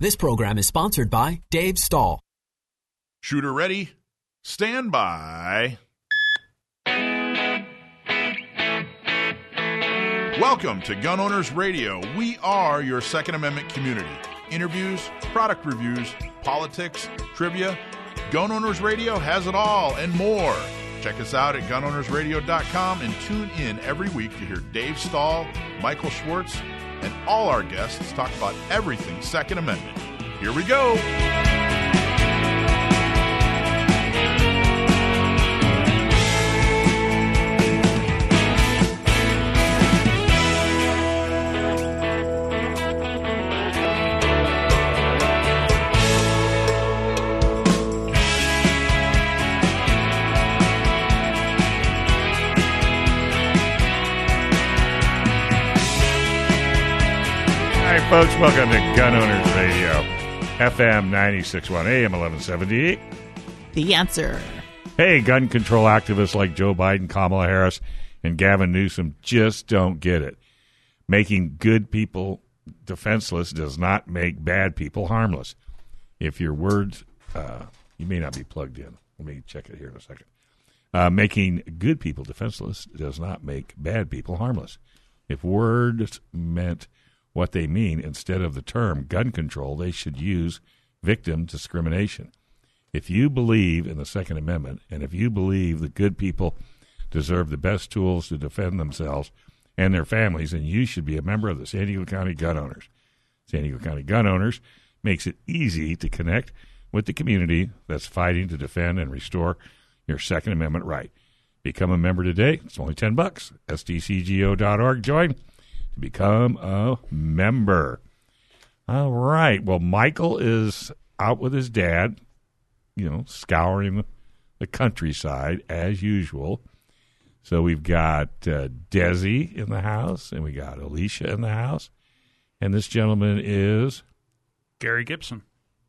This program is sponsored by Dave Stahl. Shooter ready? Stand by. Welcome to Gun Owners Radio. We are your Second Amendment community. Interviews, product reviews, politics, trivia. Gun Owners Radio has it all and more. Check us out at gunownersradio.com and tune in every week to hear Dave Stahl, Michael Schwartz, and all our guests talk about everything Second Amendment. Here we go. Folks, welcome to Gun Owners Radio, FM 961 AM 1170. The answer. Hey, gun control activists like Joe Biden, Kamala Harris, and Gavin Newsom just don't get it. Making good people defenseless does not make bad people harmless. If your words, uh, you may not be plugged in. Let me check it here in a second. Uh, making good people defenseless does not make bad people harmless. If words meant what they mean instead of the term gun control, they should use victim discrimination. If you believe in the Second Amendment and if you believe that good people deserve the best tools to defend themselves and their families, then you should be a member of the San Diego County Gun Owners. San Diego County Gun Owners makes it easy to connect with the community that's fighting to defend and restore your Second Amendment right. Become a member today. It's only 10 bucks. SDCGO.org. Join become a member. All right. Well, Michael is out with his dad, you know, scouring the countryside as usual. So we've got uh, Desi in the house, and we got Alicia in the house, and this gentleman is Gary Gibson.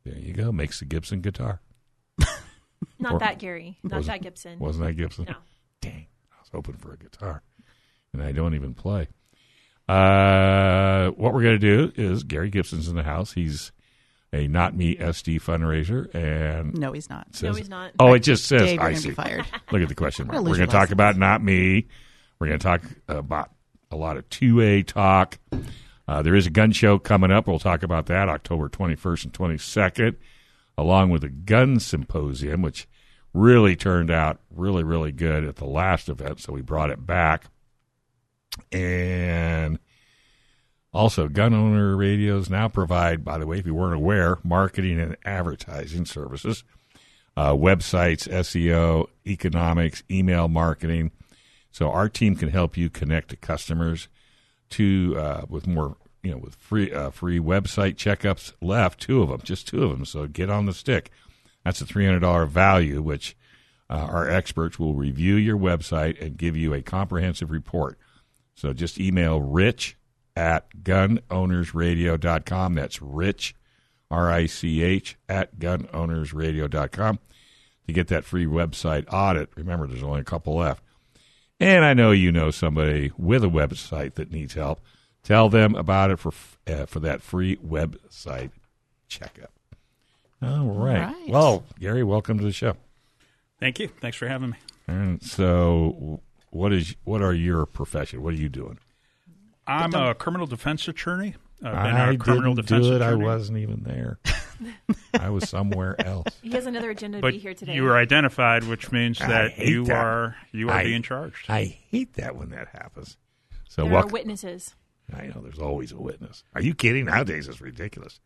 there. You go, makes the Gibson guitar. Not Or- that Gary. Not wasn't- that Gibson. Wasn't that Gibson? No. Dang, I was hoping for a guitar, and I don't even play. Uh, what we're going to do is Gary Gibson's in the house. He's a Not Me SD fundraiser, and No, he's not. says, he's not. Oh, it just says Dave, I gonna see. be fired. Look at the question mark. We're going to talk about Not Me. We're going to talk about a lot of two A talk. Uh, there is a gun show coming up. We'll talk about that October 21st and 22nd, along with a gun symposium, which really turned out really, really good at the last event. So we brought it back. And also, gun owner radios now provide, by the way, if you weren't aware, marketing and advertising services, uh, websites, SEO, economics, email marketing. So our team can help you connect to customers to uh, with more, you know, with free uh, free website checkups left, two of them, just two of them. So get on the stick. That's a three hundred dollar value, which uh, our experts will review your website and give you a comprehensive report. So just email rich at gunownersradio.com. That's rich, R I C H, at gunownersradio.com to get that free website audit. Remember, there's only a couple left. And I know you know somebody with a website that needs help. Tell them about it for uh, for that free website checkup. All right. right. Well, Gary, welcome to the show. Thank you. Thanks for having me. And so, what is what are your profession? What are you doing? I'm a criminal defense attorney. I've been I a criminal didn't defense do it. attorney. I wasn't even there. I was somewhere else. He has another agenda to But be here today. you were identified, which means I that hate you that. are you are I- being charged. I hate that when that happens. So, there what? are witnesses. I know there's always a witness. Are you kidding? Nowadays, it's ridiculous.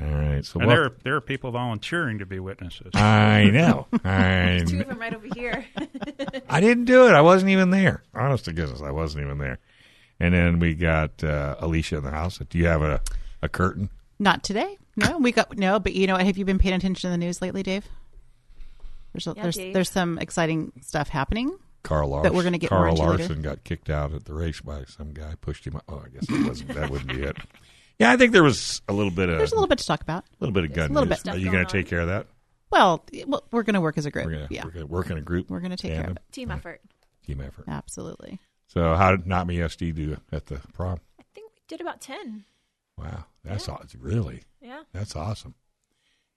All right. So, and what? there are, there are people volunteering to be witnesses. I know. I Two of them right over here. I didn't do it. I wasn't even there. Honest to goodness, I wasn't even there. And then we got uh, Alicia in the house. Do you have a, a curtain? Not today. No, we got no. But you know, have you been paying attention to the news lately, Dave? There's a, Yeah, there's Dave. there's some exciting stuff happening. Carl Larson. That we're gonna get Carl into later. Larson got kicked out at the race by some guy. Pushed him. Oh, I guess it wasn't. that wouldn't be it. Yeah, I think there was a little bit of There's a little bit to talk about. A little bit of gun a little news. bit. Are you Stuff going to going take care of that? Well, well, we're going to work as a group. We're going to yeah, we're going to work in a group. We're gonna take care of tandem, Team effort. Team effort. absolutely. So how did Not Me SD do at the prom? I think we did about 10. Wow, that's aw- really Yeah, that's awesome.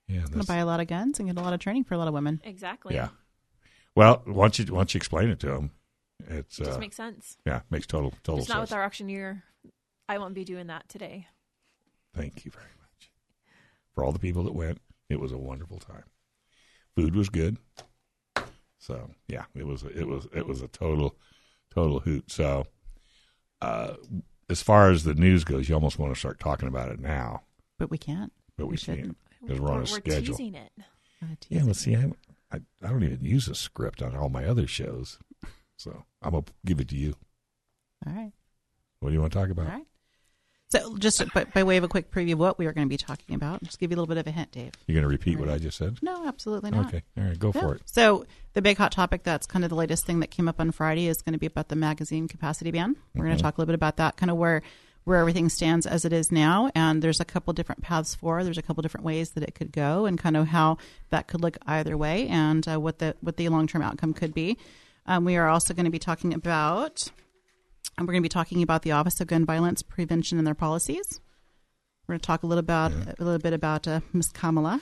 Yeah, Gonna buy a lot of guns and get a lot of training for a lot of women. exactly. yeah. Well, once you once you explain it to them, it's It just uh, makes sense. yeah makes total total It's not sense. with our auctioneer. I won't be doing that today. Thank you very much for all the people that went. It was a wonderful time. Food was good. So yeah, it was it was it was a total total hoot. So uh, as far as the news goes, you almost want to start talking about it now, But we can't. but we, We shouldn't. because we're on a we're schedule. teasing it. Uh, Yeah, tease. let's see. I, I I don't even use a script on all my other shows, so I'm gonna give it to you. All right. What do you want to talk about? So, just by, by way of a quick preview of what we are going to be talking about, just give you a little bit of a hint, Dave. You're going to repeat what I just said? No, absolutely not. Okay, all right, go for it. So, the big hot topic that's kind of the latest thing that came up on Friday is going to be about the magazine capacity ban. We're going to talk a little bit about that, kind of where where everything stands as it is now, and there's a couple different paths for. There's a couple different ways that it could go, and kind of how that could look either way, and uh, what the what the long term outcome could be. Um, we are also going to be talking about, and we're going to be talking about the Office of Gun Violence Prevention and their policies. We're going to talk a little about a little bit about uh, Miss Kamala.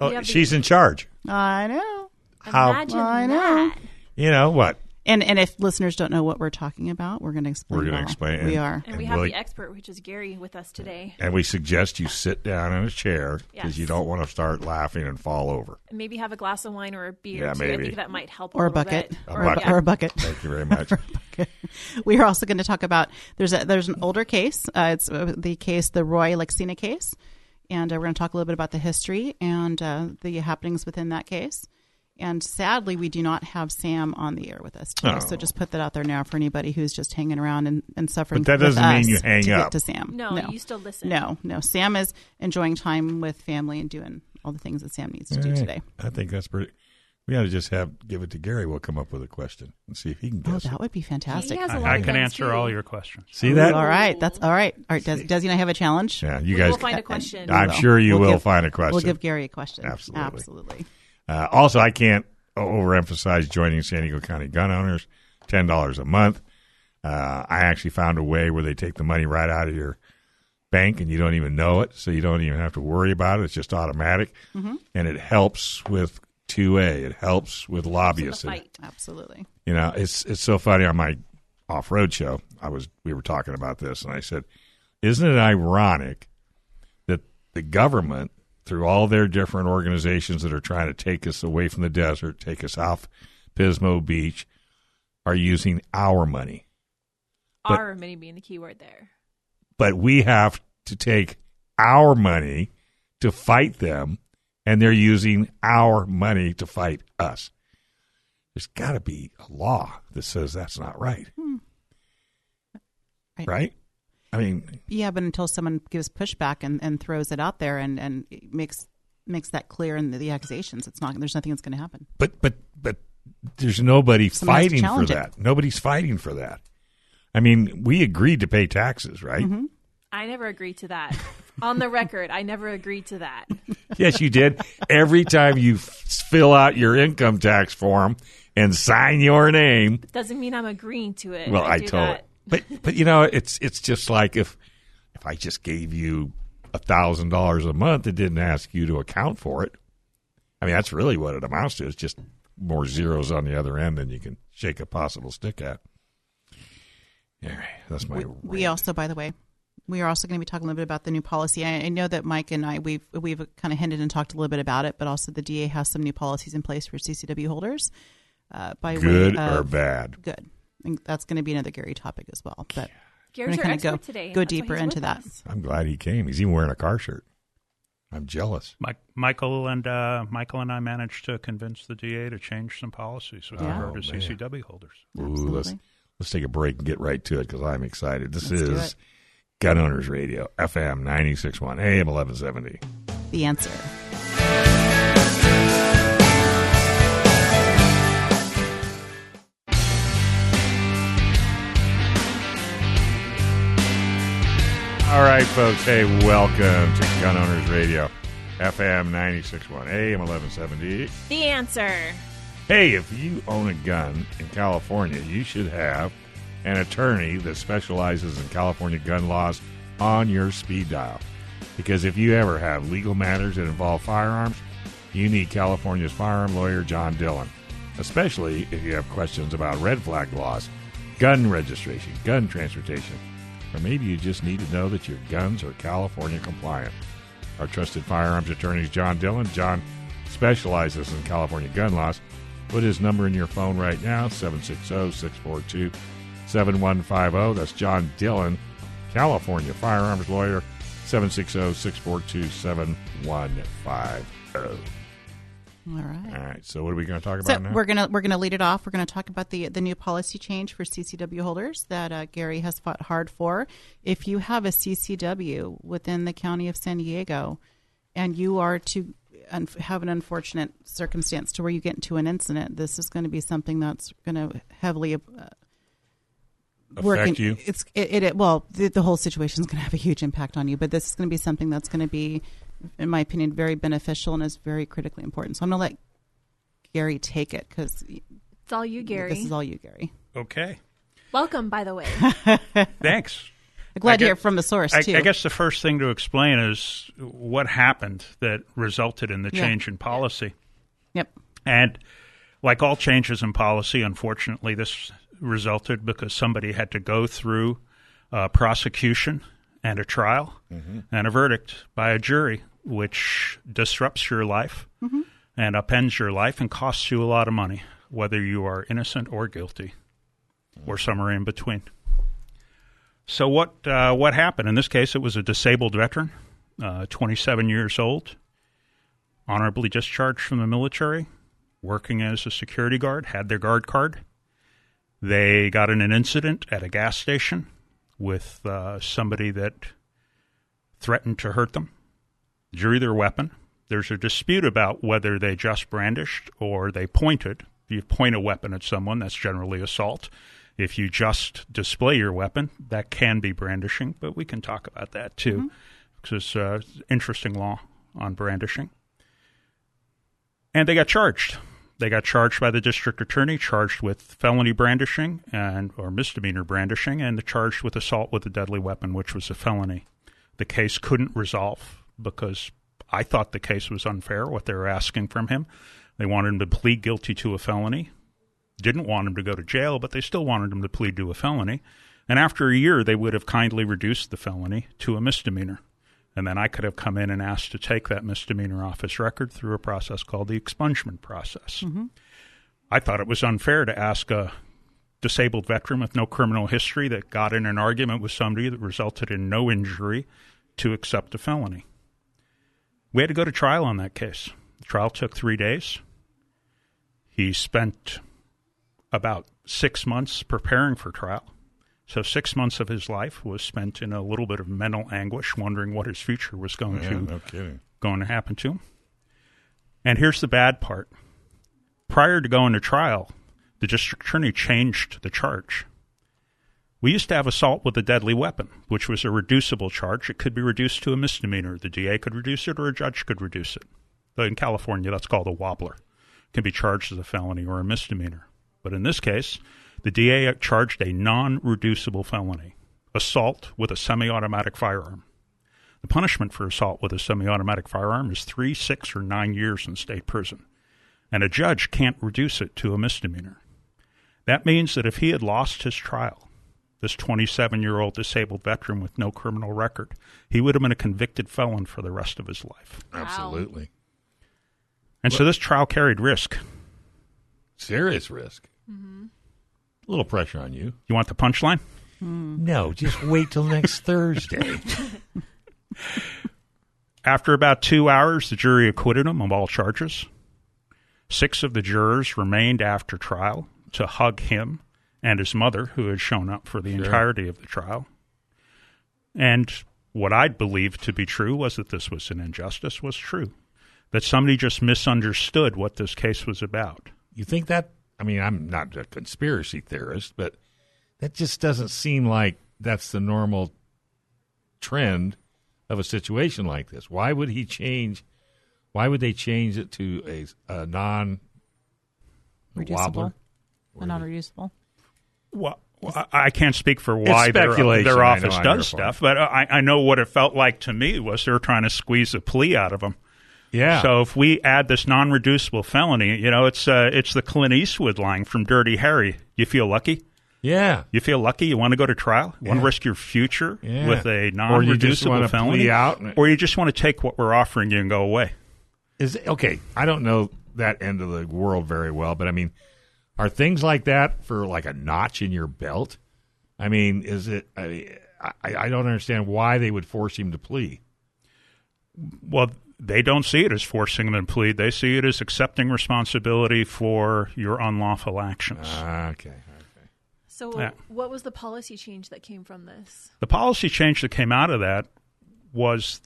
Oh, We have the- she's in charge. I know. How- Imagine I know. that. You know what? And and if listeners don't know what we're talking about, we're going to explain. We're it gonna explain it. We are. And we have Willie- the expert, which is Gary, with us today. And we suggest you sit down in a chair because Yes. you don't want to start laughing and fall over. Maybe have a glass of wine or a beer. Yeah, too. maybe. I think that might help. Or a little bucket. bit. A Or, bucket. yeah. Or a bucket. Thank you very much. we are also going to talk about there's a there's an older case. Uh, it's uh, the case, the Roy Lacsina case, and uh, we're going to talk a little bit about the history and uh, the happenings within that case. And sadly, we do not have Sam on the air with us today. Oh. So just put that out there now for anybody who's just hanging around and, and suffering. But that doesn't mean us you hang to up. Get to Sam. No, you still listen. No, no. Sam is enjoying time with family and doing all the things that Sam needs to do All right. today. I think that's pretty. We ought to just have give it to Gary. We'll come up with a question and see if he can Oh, guess. it. that would be fantastic. He has a I, lot I of can answer too. all your questions. See that? All right, that's all right. All right, does Desi and I have a challenge? Yeah, you We guys. will find a question. I'm will. sure you We'll will give- find a question. We'll give Gary a question. Absolutely. Absolutely. Uh, also, I can't overemphasize joining San Diego County gun owners. Ten dollars a month. Uh, I actually found a way where they take the money right out of your bank and you don't even know it, so you don't even have to worry about it. It's just automatic, Mm-hmm. and it helps with two A. It helps with lobbyists. Absolutely. you know, it's it's so funny on my off road show. I was we were talking about this, and I said, "Isn't it ironic that the government, through all their different organizations that are trying to take us away from the desert, take us off Pismo Beach, are using our money, But- Our money being the key word there. but we have to take our money to fight them, and they're using our money to fight us." There's got to be a law that says that's not right. Hmm. Right. right? I mean, Yeah, but until someone gives pushback and, and throws it out there and, and makes makes that clear in the, the accusations, it's not. There's nothing that's going to happen. but but but there's nobody Someone fighting for it. that. Nobody's fighting for that. I mean, we agreed to pay taxes, right? Mm-hmm. I never agreed to that. On the record, I never agreed to that. yes, you did. Every time you f- fill out your income tax form and sign your name, Doesn't mean I'm agreeing to it. well, I, do told that. But but you know, it's it's just like if if I just gave you a thousand dollars a month, it didn't ask you to account for it. I mean, that's really what it amounts to. It's just more zeros on the other end than you can shake a possible stick at. All right, that's my. We also, by the way, we are also going to be talking a little bit about the new policy. I, I know that Mike and I we've we've kind of hinted and talked a little bit about it, but also the DA has some new policies in place for CCW holders. Uh, by good way or bad. Good. I think that's going to be another Gary topic as well. But Gary's We're our gonna go- today. go That's deeper into that. us. I'm glad he came. He's even wearing a car shirt. I'm jealous. Mike, Michael and uh, Michael and I managed to convince the DA to change some policies with Yeah. regard to Oh. CCW holders. Ooh, let's Absolutely. let's take a break and get right to it because I'm excited. This Let's is. Gun Owners Radio, FM 96.1, AM 1170. the answer. All right, folks. Hey, welcome to Gun Owners Radio, FM 96.1, AM 1170. The answer. Hey, if you own a gun in California, you should have an attorney that specializes in California gun laws on your speed dial. Because if you ever have legal matters that involve firearms, you need California's firearm lawyer, John Dillon, especially if you have questions about red flag laws, gun registration, gun transportation, or maybe you just need to know that your guns are California compliant. Our trusted firearms attorney is John Dillon. John specializes in California gun laws. Put his number in your phone right now 760 642 7150. That's John Dillon, California firearms lawyer 760 642 7150. All right. All right, so what are we going to talk So about now? we're gonna we're gonna lead it off. We're gonna talk about the the new policy change for CCW holders that uh, Gary has fought hard for. If you have a CCW within the county of San Diego, and you are to un- have an unfortunate circumstance to where you get into an incident, this is going to be something that's going to heavily uh, work. In- you? It's it, it well the, the whole situation is going to have a huge impact on you, but this is going to be something that's going to be, in my opinion, very beneficial and is very critically important. So I'm going to let Gary take it because It's all you, Gary. this is all you, Gary. Okay. Welcome, by the way. Thanks. I'm glad I to hear from the source I, too. I guess the first thing to explain is what happened that resulted in the Yeah. change in policy. Yep. And like all changes in policy, unfortunately, this resulted because somebody had to go through a prosecution and a trial and a verdict by a jury, which disrupts your life and upends your life and costs you a lot of money, whether you are innocent or guilty or somewhere in between. So what uh, what happened in this case? It was a disabled veteran, uh, 27 years old, honorably discharged from the military, working as a security guard, had their guard card. They got in an incident at a gas station with uh, somebody that threatened to hurt them, drew their weapon. There's a dispute about whether they just brandished or they pointed. If you point a weapon at someone, that's generally assault. If you just display your weapon, that can be brandishing, but we can talk about that too, because it's uh, interesting law on brandishing. And they got charged. They got charged by the district attorney, charged with felony brandishing and or misdemeanor brandishing, and charged with assault with a deadly weapon, which was a felony. The case couldn't resolve because I thought the case was unfair. What they were asking from him, they wanted him to plead guilty to a felony. Didn't want him to go to jail, but they still wanted him to plead to a felony. And after a year, they would have kindly reduced the felony to a misdemeanor. And then I could have come in and asked to take that misdemeanor off his record through a process called the expungement process. Mm-hmm. I thought it was unfair to ask a disabled veteran with no criminal history that got in an argument with somebody that resulted in no injury to accept a felony. We had to go to trial on that case. The trial took three days. He spent about six months preparing for trial. So six months of his life was spent in a little bit of mental anguish, wondering what his future was going yeah, to no going to happen to him. And here's the bad part. Prior to going to trial, the district attorney changed the charge. We used to have assault with a deadly weapon, which was a reducible charge. It could be reduced to a misdemeanor. The DA could reduce it or a judge could reduce it. Though in California, that's called a wobbler. It can be charged as a felony or a misdemeanor. But in this case, the DA charged a non reducible felony assault with a semi automatic firearm. The punishment for assault with a semi automatic firearm is three, six, or nine years in state prison. And a judge can't reduce it to a misdemeanor. That means that if he had lost his trial, this 27 year old disabled veteran with no criminal record, he would have been a convicted felon for the rest of his life. Absolutely. And so this trial carried risk. Serious risk. Mm-hmm. A little pressure on you. You want the punchline? No, just wait till next Thursday. After about two hours, the jury acquitted him of all charges. Six of the jurors remained after trial to hug him and his mother, who had shown up for the Sure. entirety of the trial. And what I believed to be true was that this was an injustice, was true. That somebody just misunderstood what this case was about. You think that? I mean, I'm not a conspiracy theorist, but that just doesn't seem like that's the normal trend of a situation like this. Why would he change? Why would they change it to a, a non Reducible. wobbler? A non-reducible. Well, Well, I I can't speak for why their, their office does stuff, but I, I know what it felt like to me was they were trying to squeeze a plea out of them. Yeah. So if we add this non-reducible felony, you know, it's uh, it's the Clint Eastwood line from Dirty Harry. You feel lucky? yeah. You feel lucky? You want to go to trial? You want to risk your future Yeah. with a Or you just non-reducible wanna felony, plea out and- or you just want to take what we're offering you and go away? Is okay. I don't know that end of the world very well, but I mean, are things like that for like a notch in your belt? I mean, is it? I, I, I don't understand why they would force him to plea. Well, they don't see it as forcing them to plead. They see it as accepting responsibility for your unlawful actions. Ah, okay. So, Yeah. what was the policy change that came from this? The policy change that came out of that was,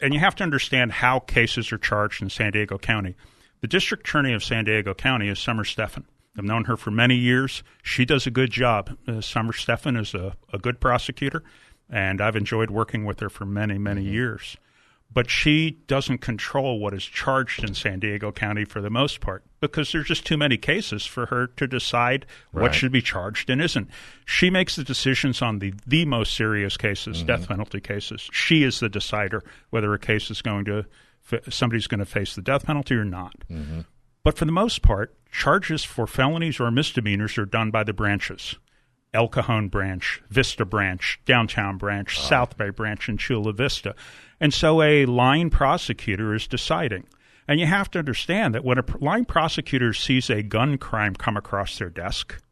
and you have to understand how cases are charged in San Diego County. The district attorney of San Diego County is Summer Stephan. I've known her for many years. She does a good job. Uh, Summer Stephan is a, a good prosecutor, and I've enjoyed working with her for many, many years. But she doesn't control what is charged in San Diego County for the most part because there's just too many cases for her to decide what should be charged and isn't. She makes the decisions on the, the most serious cases, mm-hmm. death penalty cases. She is the decider whether a case is going to somebody's going to face the death penalty or not. Mm-hmm. But for the most part, charges for felonies or misdemeanors are done by the branches. El Cajon branch, Vista branch, downtown branch, ah. South Bay branch, and Chula Vista. And so a line prosecutor is deciding. And you have to understand that when a line prosecutor sees a gun crime come across their desk,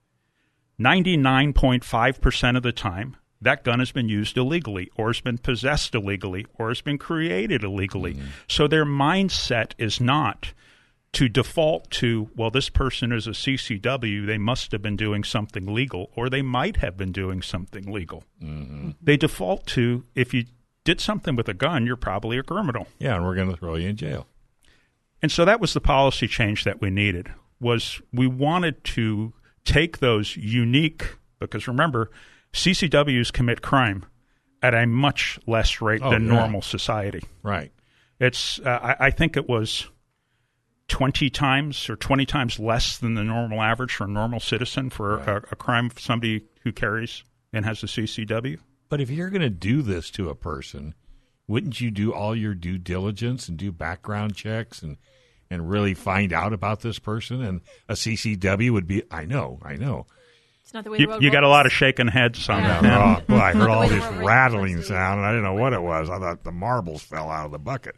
99.5% of the time, that gun has been used illegally or has been possessed illegally or has been created illegally. Mm-hmm. So their mindset is not to default to, well, this person is a CCW, they must have been doing something legal or they might have been doing something legal. Mm-hmm. They default to, if you did something with a gun, you're probably a criminal. Yeah, and we're going to throw you in jail. And so that was the policy change that we needed was we wanted to take those unique because remember CCWs commit crime at a much less rate Oh, than yeah. normal society. Right. It's uh, I, I think it was 20 times or 20 times less than the normal average for a normal citizen for a, a crime somebody who carries and has a CCW. But if you're going to do this to a person, wouldn't you do all your due diligence and do background checks and and really find out about this person? And a CCW would be. I know. I know. It's not the way You, the road you got a lot of shaking heads on Yeah. that. Oh, boy, I heard all way the this rattling works, sound, and I didn't know what it was. I thought the marbles fell out of the bucket.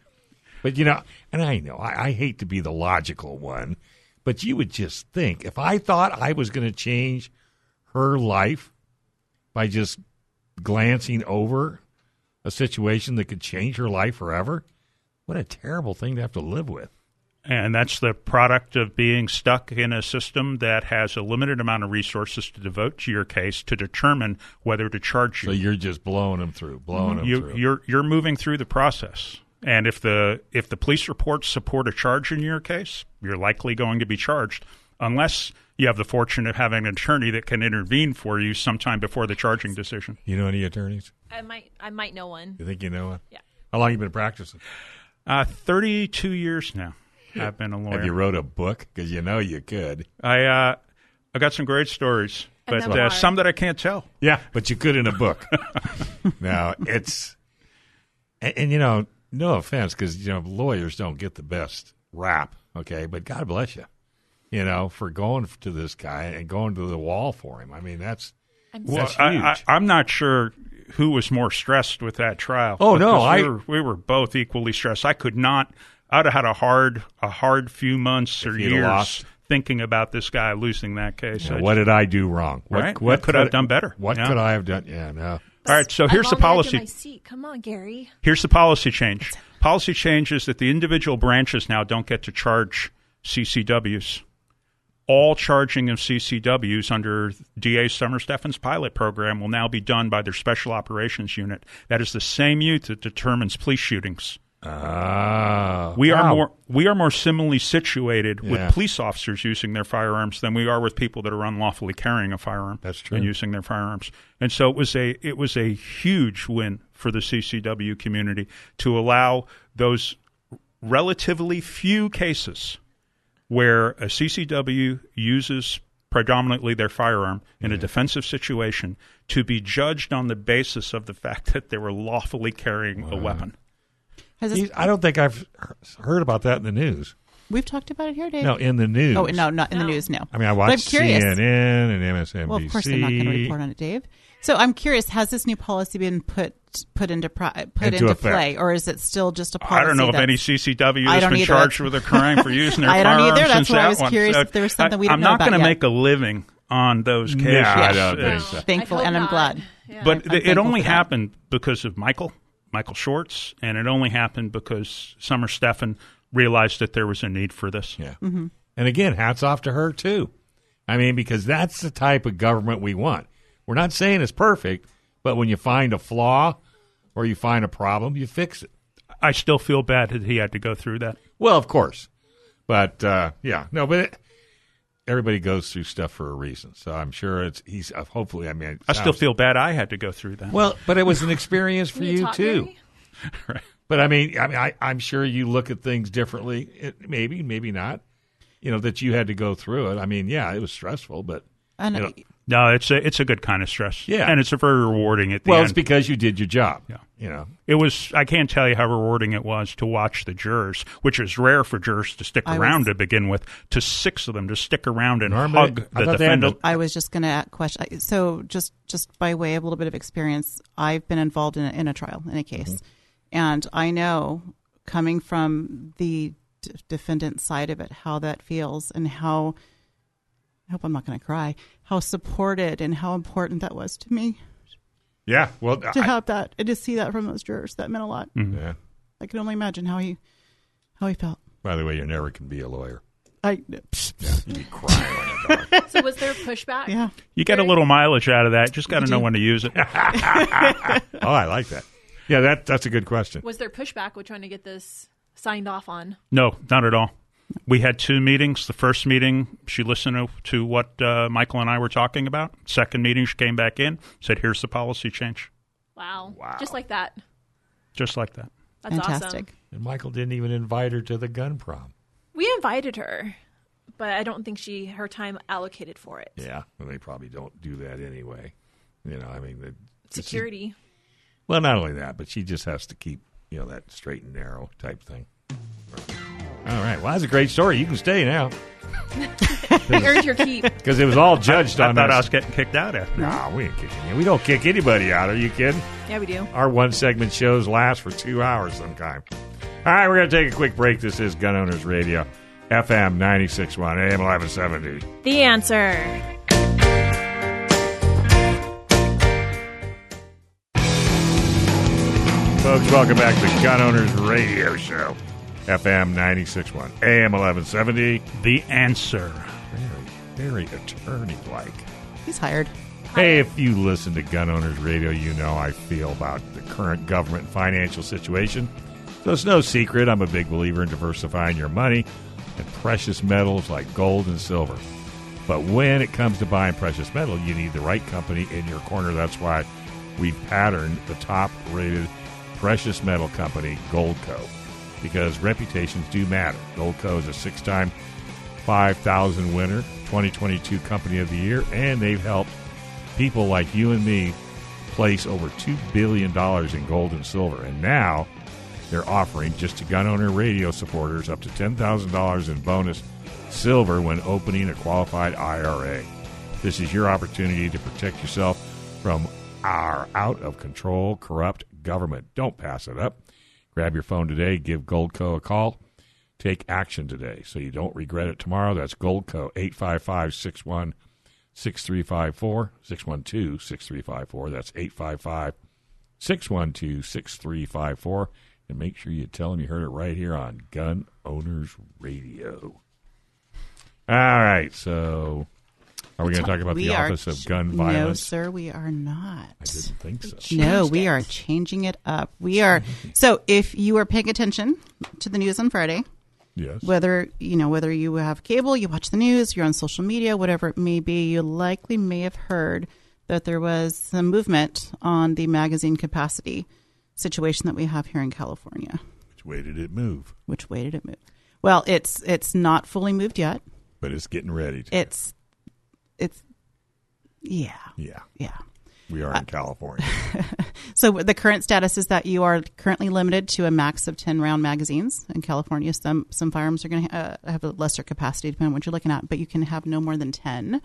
But you know, and I know I, I hate to be the logical one, but you would just think if I thought I was going to change her life by just glancing over a situation that could change her life forever, what a terrible thing to have to live with. And that's the product of being stuck in a system that has a limited amount of resources to devote to your case to determine whether to charge you. So you're just blowing them through, blowing them you, through. you're you're moving through the process. And if the if the police reports support a charge in your case, you're likely going to be charged, unless you have the fortune of having an attorney that can intervene for you sometime before the charging decision. you know any attorneys? I might, I might know one. You think you know one? Yeah. How long you been practicing? Uh, Thirty-two years now, I've been a lawyer. Have you wrote a book? Because you know you could. I uh, I got some great stories, but uh, some that I can't tell. Yeah, but you could in a book. now it's, and, and you know, no offense, because you know lawyers don't get the best rap. Okay, but God bless you, you know, for going to this guy and going to the wall for him. I mean, that's I'm Well, That's I, I, huge. I'm not sure who was more stressed with that trial. Oh, no, I- we were, we were both equally stressed. I could not. I'd have had a hard a hard few months or years lost. thinking about this guy losing that case. you know, I what did I do wrong? What, Right. what What could I have done better? What Yeah. could I have done? Yeah, no. All right, so here's I'm the on the edge of policy. my seat. Come on, Gary. Here's the policy change. Policy change is that the individual branches now don't get to charge CCWs. All charging of CCWs under DA Summer Stephan's pilot program will now be done by their special operations unit. That is the same unit that determines police shootings. Ah, We are more we are more similarly situated Yeah. with police officers using their firearms than we are with people that are unlawfully carrying a firearm. That's true. And using their firearms. And so it was a it was a huge win for the CCW community to allow those relatively few cases where a CCW uses predominantly their firearm in a mm-hmm. defensive situation, to be judged on the basis of the fact that they were lawfully carrying a weapon. Has this, I don't think I've heard about that in the news. we've talked about it here, Dave. No, in the news. Oh no, not in the news. No. I mean, I But watched I'm curious. CNN and MSNBC. Well, of course, I'm not going to report on it, Dave. So I'm curious: has this new policy been put put into pro- put Into into, play, or is it still just a policy? I don't know if any CCW I has been either. charged with a crime for using their I don't firearms either. That's since why I that was one. curious So if there was something we I, didn't I'm know not gonna make a living on those cases. Yeah, I Yeah. don't think so. Thankful, I'd and I'm glad. Yeah. But I'm it, it only happened because of Michael, Michael Schwartz, and it only happened because Summer Stephan realized that there was a need for this. Yeah. Mm-hmm. And again, hats off to her too. I mean, because that's the type of government we want. We're not saying it's perfect, but when you find a flaw or you find a problem, you fix it. I still feel bad that he had to go through that. Well, of course. But uh, yeah, no, but it, everybody goes through stuff for a reason. So I'm sure it's he's uh, hopefully. I mean, I still feel bad I had to go through that. well, but it was an experience for Can you too. Gary? But I mean, I mean, I, I'm sure you look at things differently. It, maybe, maybe not. You know that you had to go through it. I mean, yeah, it was stressful, but And you know, no, it's a it's a good kind of stress. Yeah. and it's a very rewarding at the well, end. it's because you did your job. Yeah. You know, It was. I can't tell you how rewarding it was to watch the jurors, which is rare for jurors to stick I around was- to begin with. To six of them to stick around and Normally, hug I the thought defendant. I was just going to ask question. So, just just by way of a little bit of experience, I've been involved in a, in a trial in a case, Mm-hmm. and I know coming from the d- defendant side of it how that feels and how. I hope I'm not going to cry. How supported and how important that was to me yeah. Well, to I, have that and to see that from those jurors. That meant a lot. Mm-hmm. yeah. I can only imagine how he how he felt. By the way, you never can be a lawyer. I yeah, You'd be crying like a dog. So was there pushback? yeah. you get a little mileage out of that. Just got to know when to use it. Oh, I like that. Yeah, that that's a good question. Was there pushback with trying to get this signed off on? No, not at all. We had two meetings. The first meeting, she listened to, to what uh, Michael and I were talking about. Second meeting, she came back in, said, "Here's the policy change," Wow. Wow! Just like that. just like that. That's Fantastic. awesome. And Michael didn't even invite her to the gun prom. We invited her, but I don't think she her time allocated for it. Yeah, well, they probably don't do that anyway. You know, I mean, the, Security. well, not only that, but she just has to keep you know that straight and narrow type thing. All right, well, that's a great story. You can stay now You earned your keep. because it was all judged I on thought us. I was getting kicked out after. Nah, we ain't kicking you. We don't kick anybody out. Are you kidding? Yeah, we do. Our one segment shows last for two hours sometime. All right, we're going to take a quick break. This is Gun Owners Radio, FM 96.1, AM 1170. The answer. Folks, welcome back to Gun Owners Radio Show, FM 96.1, AM 1170. The answer. Very, very attorney like. He's hired. Hey, if you listen to Gun Owners Radio, you know I feel about the current government financial situation. So it's no secret I'm a big believer in diversifying your money and precious metals like gold and silver. But when it comes to buying precious metal, you need the right company in your corner. That's why we've patterned the top rated precious metal company, Goldco, because reputations do matter. Goldco is a six time 5,000 winner, 2022 Company of the Year, and they've helped people like you and me place over $2 billion in gold and silver. And now they're offering just to gun owner radio supporters up to $10,000 in bonus silver when opening a qualified IRA. This is your opportunity to protect yourself from our out of control, corrupt government. Don't pass it up. Grab your phone today, give Goldco a call. Take action today so you don't regret it tomorrow. That's Goldco 855 61 6354 612 6354. That's 855 612 6354. And make sure you tell them you heard it right here on Gun Owners Radio. All right, so are we going to talk about We the Office of Gun Violence? No, sir, we are not. I didn't think so. No, we are changing it up. We are so if you are paying attention to the news on Friday, Yes. whether you know whether you have cable, you watch the news, you're on social media, whatever it may be, you likely may have heard that there was some movement on the magazine capacity situation that we have here in California. Which way did it move? Which way did it move? Well, it's it's not fully moved yet. But it's getting ready to. It's it's yeah, Yeah, yeah. we are in California. So the current status is that you are currently limited to a max of ten round magazines in California. Some some firearms are going to uh, have a lesser capacity depending on what you're looking at, but you can have no more than ten,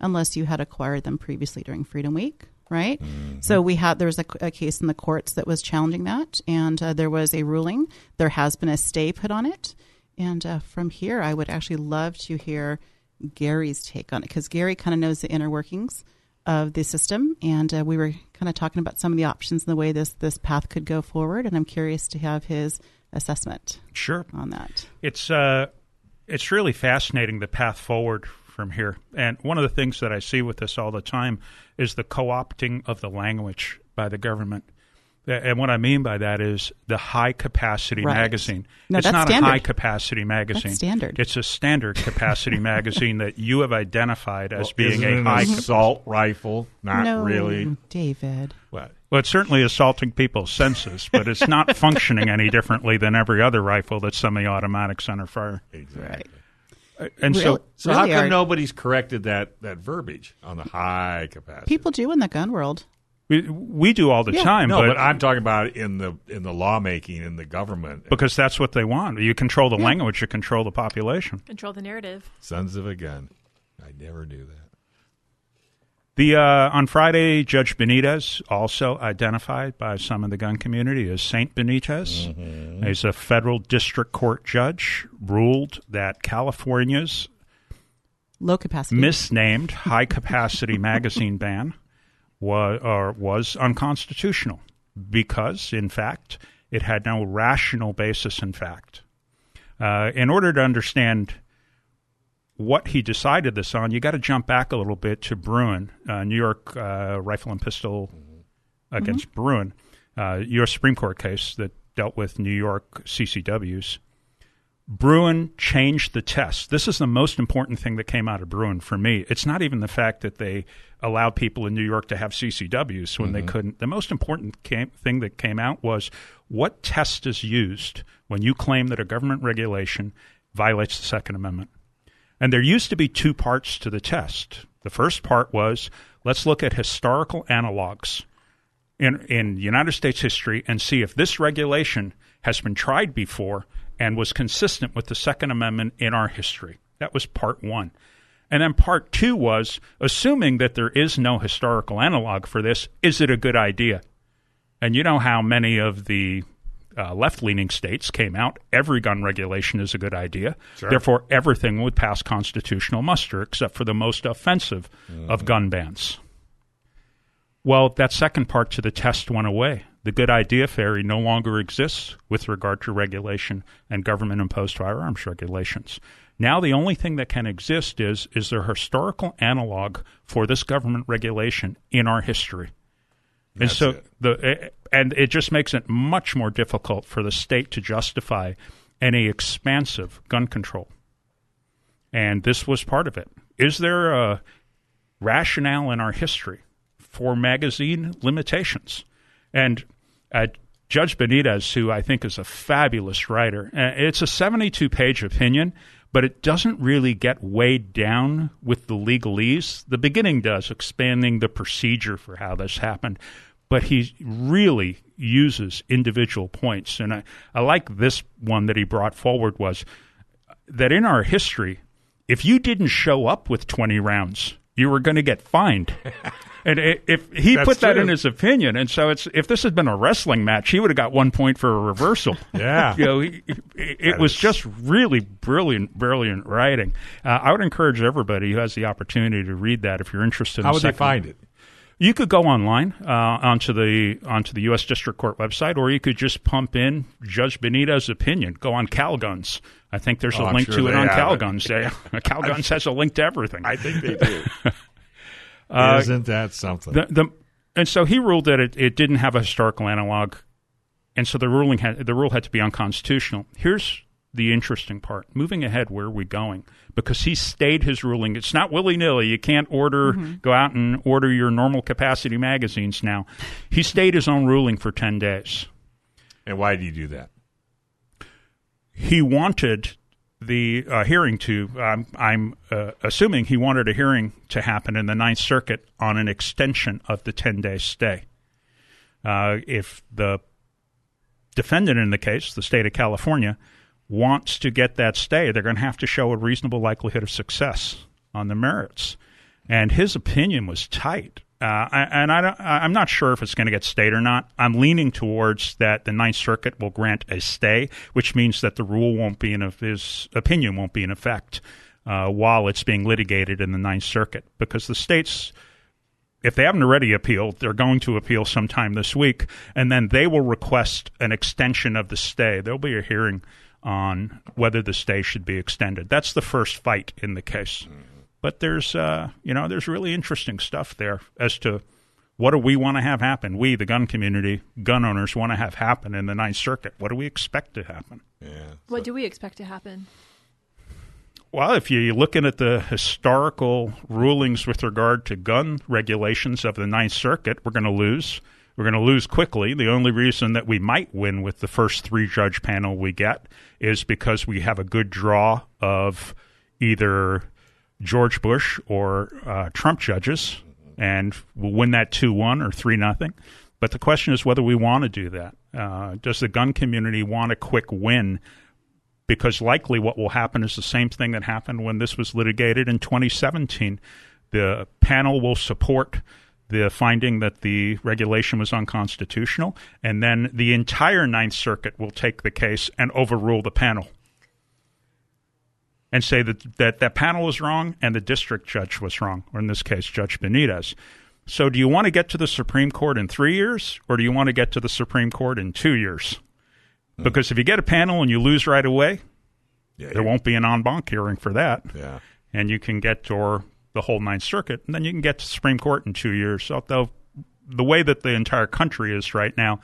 unless you had acquired them previously during Freedom Week. Right. So we had there was a, a case in the courts that was challenging that, and uh, there was a ruling. There has been a stay put on it, and uh, from here, I would actually love to hear Gary's take on it because Gary kind of knows the inner workings of the system, and uh, we were kind of talking about some of the options and the way this this path could go forward. And I'm curious to have his assessment Sure. on that. It's uh, it's really fascinating the path forward from here. And one of the things that I see with this all the time is the co-opting of the language by the government. And what I mean by that is the high capacity Right. magazine. No, it's that's not standard. a high capacity magazine. standard. It's a standard capacity magazine that you have identified as being Isn't it a an high. assault rifle. Not no, really. David. What? Well, it's certainly assaulting people's senses, but it's not functioning any differently than every other rifle that's semi-automatic center fire. Exactly. And Really- so, So how come are- nobody's corrected that that verbiage on the high capacity? people do in the gun world? We, we do all the Yeah. time, no, but, but, I'm talking about in the in the lawmaking in the government. because that's what they want. You control the language, you control the population. Control the narrative. Sons of a gun. I never knew that. The uh, on Friday, Judge Benitez, also identified by some in the gun community as Saint Benitez, Mm-hmm. he's a federal district court judge, ruled that California's Low capacity. misnamed high capacity magazine ban was, or was unconstitutional because, in fact, it had no rational basis in fact. Uh, in order to understand what he decided this on, you got to jump back a little bit to Bruen, uh, New York uh, Rifle and Pistol against Bruen, uh, U.S. Supreme Court case that dealt with New York CCWs. Bruen changed the test. This is the most important thing that came out of Bruen for me. It's not even the fact that they allowed people in New York to have CCWs when they mm-hmm. couldn't. The most important came, thing that came out was what test is used when you claim that a government regulation violates the Second Amendment. And there used to be two parts to the test. The first part was let's look at historical analogs in in United States history and see if this regulation has been tried before and was consistent with the Second Amendment in our history. That was part one. And then part two was assuming that there is no historical analog for this, is it a good idea? And you know how many of the uh, left leaning states came out, every gun regulation is a good idea. Therefore, everything would pass constitutional muster except for the most offensive of gun bans. Well, that second part to the test went away. The good idea fairy no longer exists with regard to regulation and government imposed firearms regulations. Now the only thing that can exist is is there historical analog for this government regulation in our history? And That's so it. the and it just makes it much more difficult for the state to justify any expansive gun control. And this was part of it. Is there a rationale in our history for magazine limitations? And uh, Judge Benitez, who I think is a fabulous writer, uh, it's a 72 page opinion, but it doesn't really get weighed down with the legalese. The beginning does, expanding the procedure for how this happened, but he really uses individual points. And I, I like this one that he brought forward was that in our history, if you didn't show up with 20 rounds, you were going to get fined. and if he That's put that true. in his opinion, and so it's if this had been a wrestling match, he would have got one point for a reversal. Yeah. you know, he, it, it was just really brilliant, brilliant writing. Uh, I would encourage everybody who has the opportunity to read that if you're interested. How in would they find it? you could go online uh, onto the onto the U.S. District Court website, or you could just pump in Judge Benitez's opinion. Go on CalGuns. I think there's Oh, a link sure to it on it. CalGuns. Yeah, CalGuns has a link to everything. I think they do. Uh, Isn't that something? the, the, and so he ruled that it, it didn't have a historical analog, and so the ruling had the rule had to be unconstitutional. Here's the interesting part. Moving ahead, where are we going? Because he stayed his ruling. It's not willy nilly. You can't order go out and order your normal capacity magazines now. He stayed his own ruling for ten days. and why did he do that? He wanted the uh, hearing to. Um, I'm uh, assuming he wanted a hearing to happen in the Ninth Circuit on an extension of the 10 day stay. Uh, if the defendant in the case, the state of California, wants to get that stay, they're going to have to show a reasonable likelihood of success on the merits. And his opinion was tight. Uh, and I am not sure if it's going to get stayed or not. I'm leaning towards that the Ninth Circuit will grant a stay, which means that the rule won't be in his opinion won't be in effect uh, while it's being litigated in the Ninth Circuit, because the states, if they haven't already appealed, they're going to appeal sometime this week, and then they will request an extension of the stay. There'll be a hearing on whether the stay should be extended. That's the first fight in the case. Mm. But there's, uh, you know, there's really interesting stuff there as to what do we want to have happen? We, the gun community, gun owners, want to have happen in the Ninth Circuit. What do we expect to happen? Yeah. What do we expect to happen? Well, if you're looking at the historical rulings with regard to gun regulations of the Ninth Circuit, we're going to lose. We're going to lose quickly. The only reason that we might win with the first three judge panel we get is because we have a good draw of either George Bush or uh, Trump judges, and we'll win that 2 1 or 3 nothing. But the question is whether we want to do that. Uh, does the gun community want a quick win? Because likely what will happen is the same thing that happened when this was litigated in 2017. The panel will support the finding that the regulation was unconstitutional, and then the entire Ninth Circuit will take the case and overrule the panel and say that, that that panel was wrong and the district judge was wrong, or in this case, Judge Benitez. So, do you want to get to the Supreme Court in three years, or do you want to get to the Supreme Court in two years? Hmm. Because if you get a panel and you lose right away, yeah, there yeah. won't be an en banc hearing for that. Yeah. And you can get to the whole Ninth Circuit, and then you can get to the Supreme Court in two years. Although the way that the entire country is right now,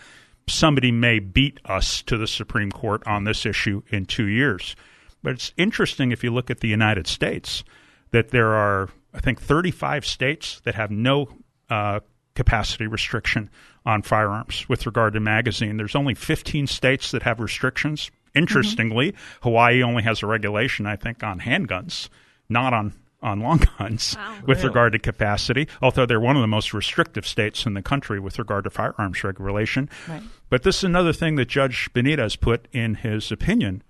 somebody may beat us to the Supreme Court on this issue in two years. But it's interesting if you look at the United States that there are, I think, 35 states that have no uh, capacity restriction on firearms with regard to magazine. There's only 15 states that have restrictions. Interestingly, mm-hmm. Hawaii only has a regulation, I think, on handguns, not on on long guns wow, with really? regard to capacity, although they're one of the most restrictive states in the country with regard to firearms regulation. Right. But this is another thing that Judge Benitez put in his opinion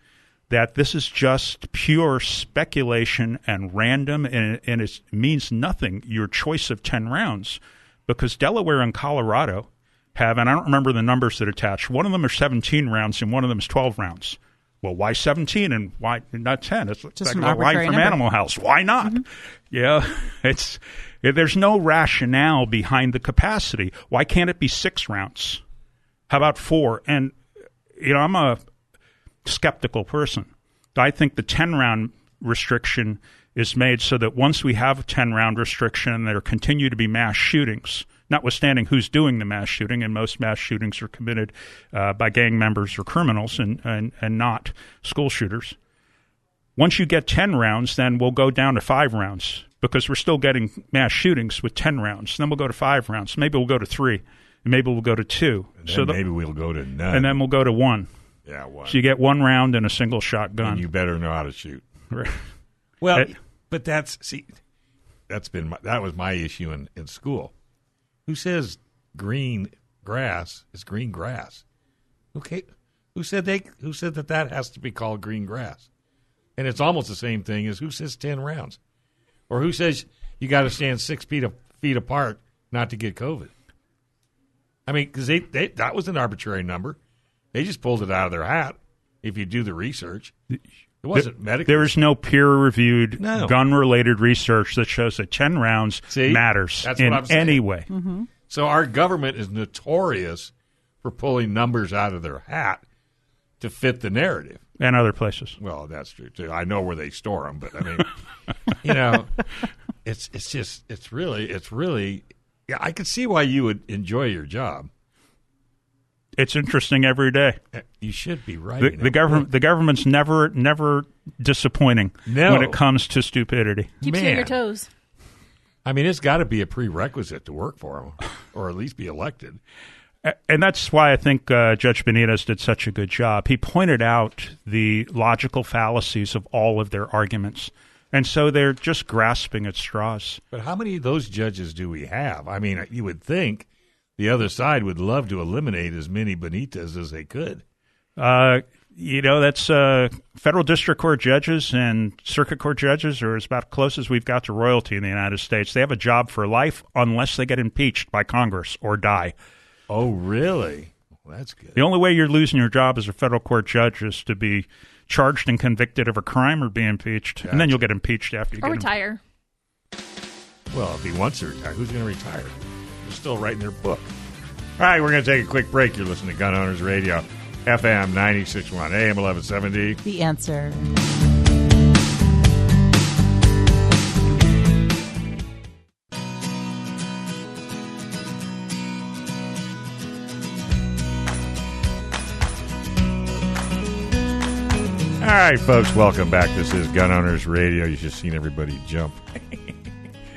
that this is just pure speculation and random, and, and it means nothing, your choice of 10 rounds, because Delaware and Colorado have, and I don't remember the numbers that attach, one of them are 17 rounds and one of them is 12 rounds. Well, why 17 and why not 10? It's just like line from number. Animal House. Why not? Mm-hmm. Yeah, it's there's no rationale behind the capacity. Why can't it be six rounds? How about four? And you know, I'm a skeptical person. I think the 10 round restriction is made so that once we have a 10 round restriction, there continue to be mass shootings, notwithstanding who's doing the mass shooting, and most mass shootings are committed uh, by gang members or criminals and, and, and not school shooters. Once you get 10 rounds, then we'll go down to five rounds because we're still getting mass shootings with 10 rounds. Then we'll go to five rounds. Maybe we'll go to three. Maybe we'll go to two. so the, maybe we'll go to none. And then we'll go to one. Yeah, one. So you get one round in a single shotgun. And you better know how to shoot. well, it, but that's see, that's been my, that was my issue in, in school. Who says green grass is green grass? Okay, who said they? Who said that that has to be called green grass? And it's almost the same thing as who says ten rounds, or who says you got to stand six feet of, feet apart not to get COVID. I mean, because they, they that was an arbitrary number. They just pulled it out of their hat. If you do the research, it wasn't medical. There is no peer-reviewed no. gun-related research that shows that ten rounds See? matters That's in any way. Mm-hmm. So our government is notorious for pulling numbers out of their hat to fit the narrative. And other places. Well, that's true too. I know where they store them, but I mean, you know, it's it's just it's really it's really. Yeah, I can see why you would enjoy your job it's interesting every day. You should be right. The, the government, the government's never, never disappointing no. when it comes to stupidity. Keeps Man. you on your toes. I mean, it's got to be a prerequisite to work for them, or at least be elected. And that's why I think uh, Judge Benitez did such a good job. He pointed out the logical fallacies of all of their arguments. And so they're just grasping at straws. But how many of those judges do we have? I mean, you would think the other side would love to eliminate as many Benitas as they could. Uh, you know, that's uh, federal district court judges and circuit court judges are as about close as we've got to royalty in the United States. They have a job for life unless they get impeached by Congress or die. Oh, really? Well, that's good. The only way you're losing your job as a federal court judge is to be charged and convicted of a crime or be impeached, and then you'll get impeached after you Or get retire. Well, if he wants to retire, who's going to retire? Still writing their book. All right, we're going to take a quick break. You're listening to Gun Owners Radio, FM 961, AM 1170. The answer. All right, folks, welcome back. This is Gun Owners Radio. You just seen everybody jump.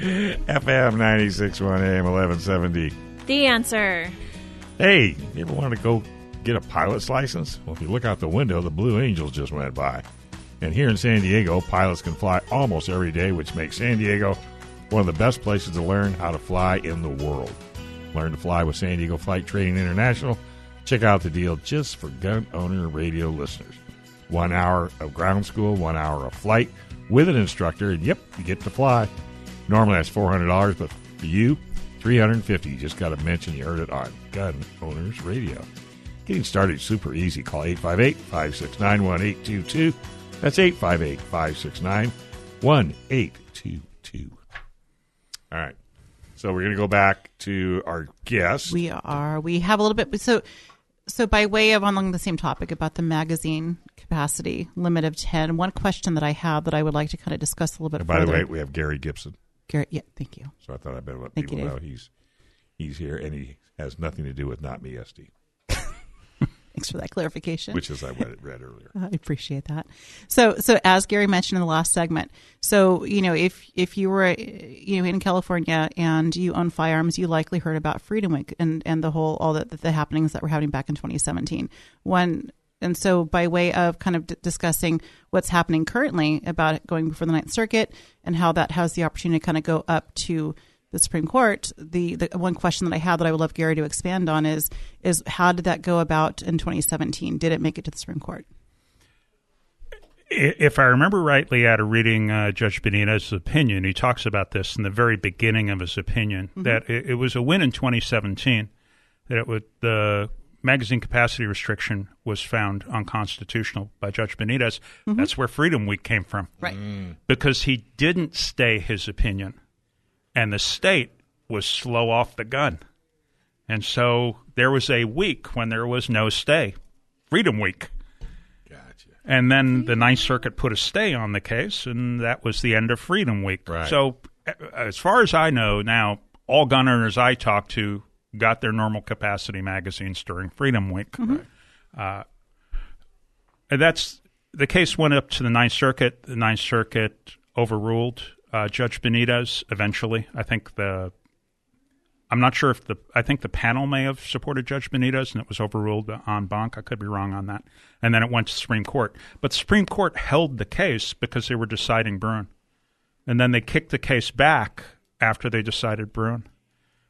FM 961, AM 1170. The answer. Hey, you ever want to go get a pilot's license? Well, if you look out the window, the Blue Angels just went by. And here in San Diego, pilots can fly almost every day, which makes San Diego one of the best places to learn how to fly in the world. Learn to fly with San Diego Flight Training International. Check out the deal just for gun owner radio listeners. One hour of ground school, one hour of flight with an instructor, and yep, you get to fly. Normally that's four hundred dollars, but for you, three hundred and fifty. You just got to mention you heard it on Gun Owners Radio. Getting started super easy. Call 858-569-1822. That's 858-569-1822. All right. So we're going to go back to our guest. We are. We have a little bit. So, so by way of along the same topic about the magazine capacity limit of ten, one question that I have that I would like to kind of discuss a little bit. And by the way, we have Gary Gibson. Garrett, yeah, thank you. So I thought I'd better let Thank people you, know he's he's here and he has nothing to do with not me SD, Thanks for that clarification. which is I read, read earlier. I appreciate that. So, so as Gary mentioned in the last segment, so you know, if if you were, you know, in California and you own firearms, you likely heard about Freedom Week and and the whole all the the happenings that were happening back in 2017. When and so, by way of kind of d- discussing what's happening currently about it going before the Ninth Circuit and how that has the opportunity to kind of go up to the Supreme Court, the, the one question that I have that I would love Gary to expand on is is how did that go about in 2017? Did it make it to the Supreme Court? If I remember rightly, out of reading uh, Judge Benitez's opinion, he talks about this in the very beginning of his opinion that it, it was a win in 2017 that it would the magazine capacity restriction was found unconstitutional by Judge Benitez. Mm-hmm. That's where Freedom Week came from, Right. Mm. because he didn't stay his opinion, and the state was slow off the gun, and so there was a week when there was no stay, Freedom Week. Gotcha. And then the Ninth Circuit put a stay on the case, and that was the end of Freedom Week. Right. So, as far as I know now, all gun owners I talk to got their normal capacity magazines during Freedom Week. Uh, and that's the case went up to the Ninth Circuit. The Ninth Circuit overruled uh, Judge Benitez eventually. I think the I'm not sure if the I think the panel may have supported Judge Benitez and it was overruled en banc. I could be wrong on that. And then it went to Supreme Court. But the Supreme Court held the case because they were deciding Bruen. And then they kicked the case back after they decided Bruen.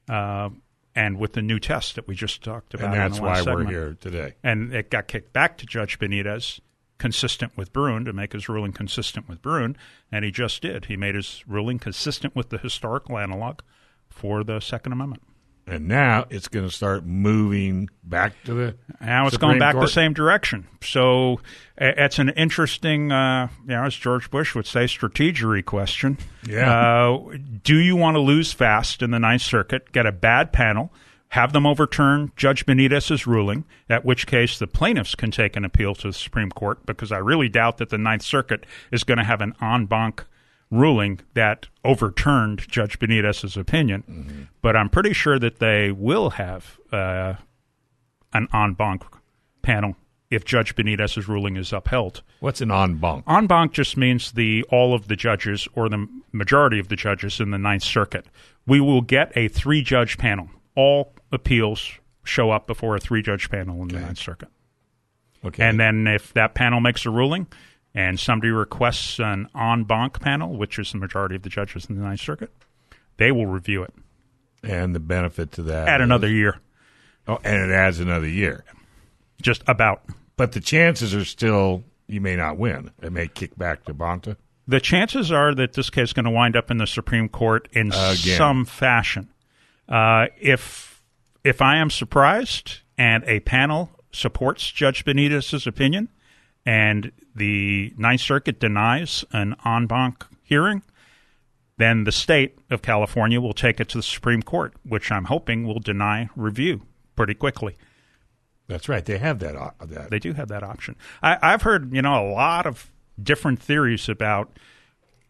Uh, and with the new test that we just talked about. And that's why last we're here today. And it got kicked back to Judge Benitez, consistent with Bruen, to make his ruling consistent with Bruen. And he just did. He made his ruling consistent with the historical analog for the Second Amendment. And now it's going to start moving back to the. Now it's Supreme going back Court. the same direction. So it's an interesting, uh, you know, as George Bush would say, strategery question. Yeah. Uh, do you want to lose fast in the Ninth Circuit, get a bad panel, have them overturn Judge Benitez's ruling, at which case the plaintiffs can take an appeal to the Supreme Court, because I really doubt that the Ninth Circuit is going to have an en banc ruling that overturned Judge Benitez's opinion. But I'm pretty sure that they will have uh, an en banc panel if Judge Benitez's ruling is upheld. What's an en banc? En banc just means the all of the judges or the majority of the judges in the Ninth Circuit. We will get a three judge panel. All appeals show up before a three judge panel in the Ninth Circuit. Okay. And then if that panel makes a ruling and somebody requests an en banc panel, which is the majority of the judges in the Ninth Circuit, they will review it. And the benefit to that Add is- another year. Oh, and it adds another year. Just about. But the chances are still you may not win. It may kick back to Bonta. The chances are that this case is going to wind up in the Supreme Court in Again. some fashion. Uh, if if I am surprised and a panel supports Judge Benitez's opinion, and the Ninth Circuit denies an en banc hearing, then the state of California will take it to the Supreme Court, which I'm hoping will deny review pretty quickly. That's right. They have that. uh, that. They do have that option. I, I've heard, you know, a lot of different theories about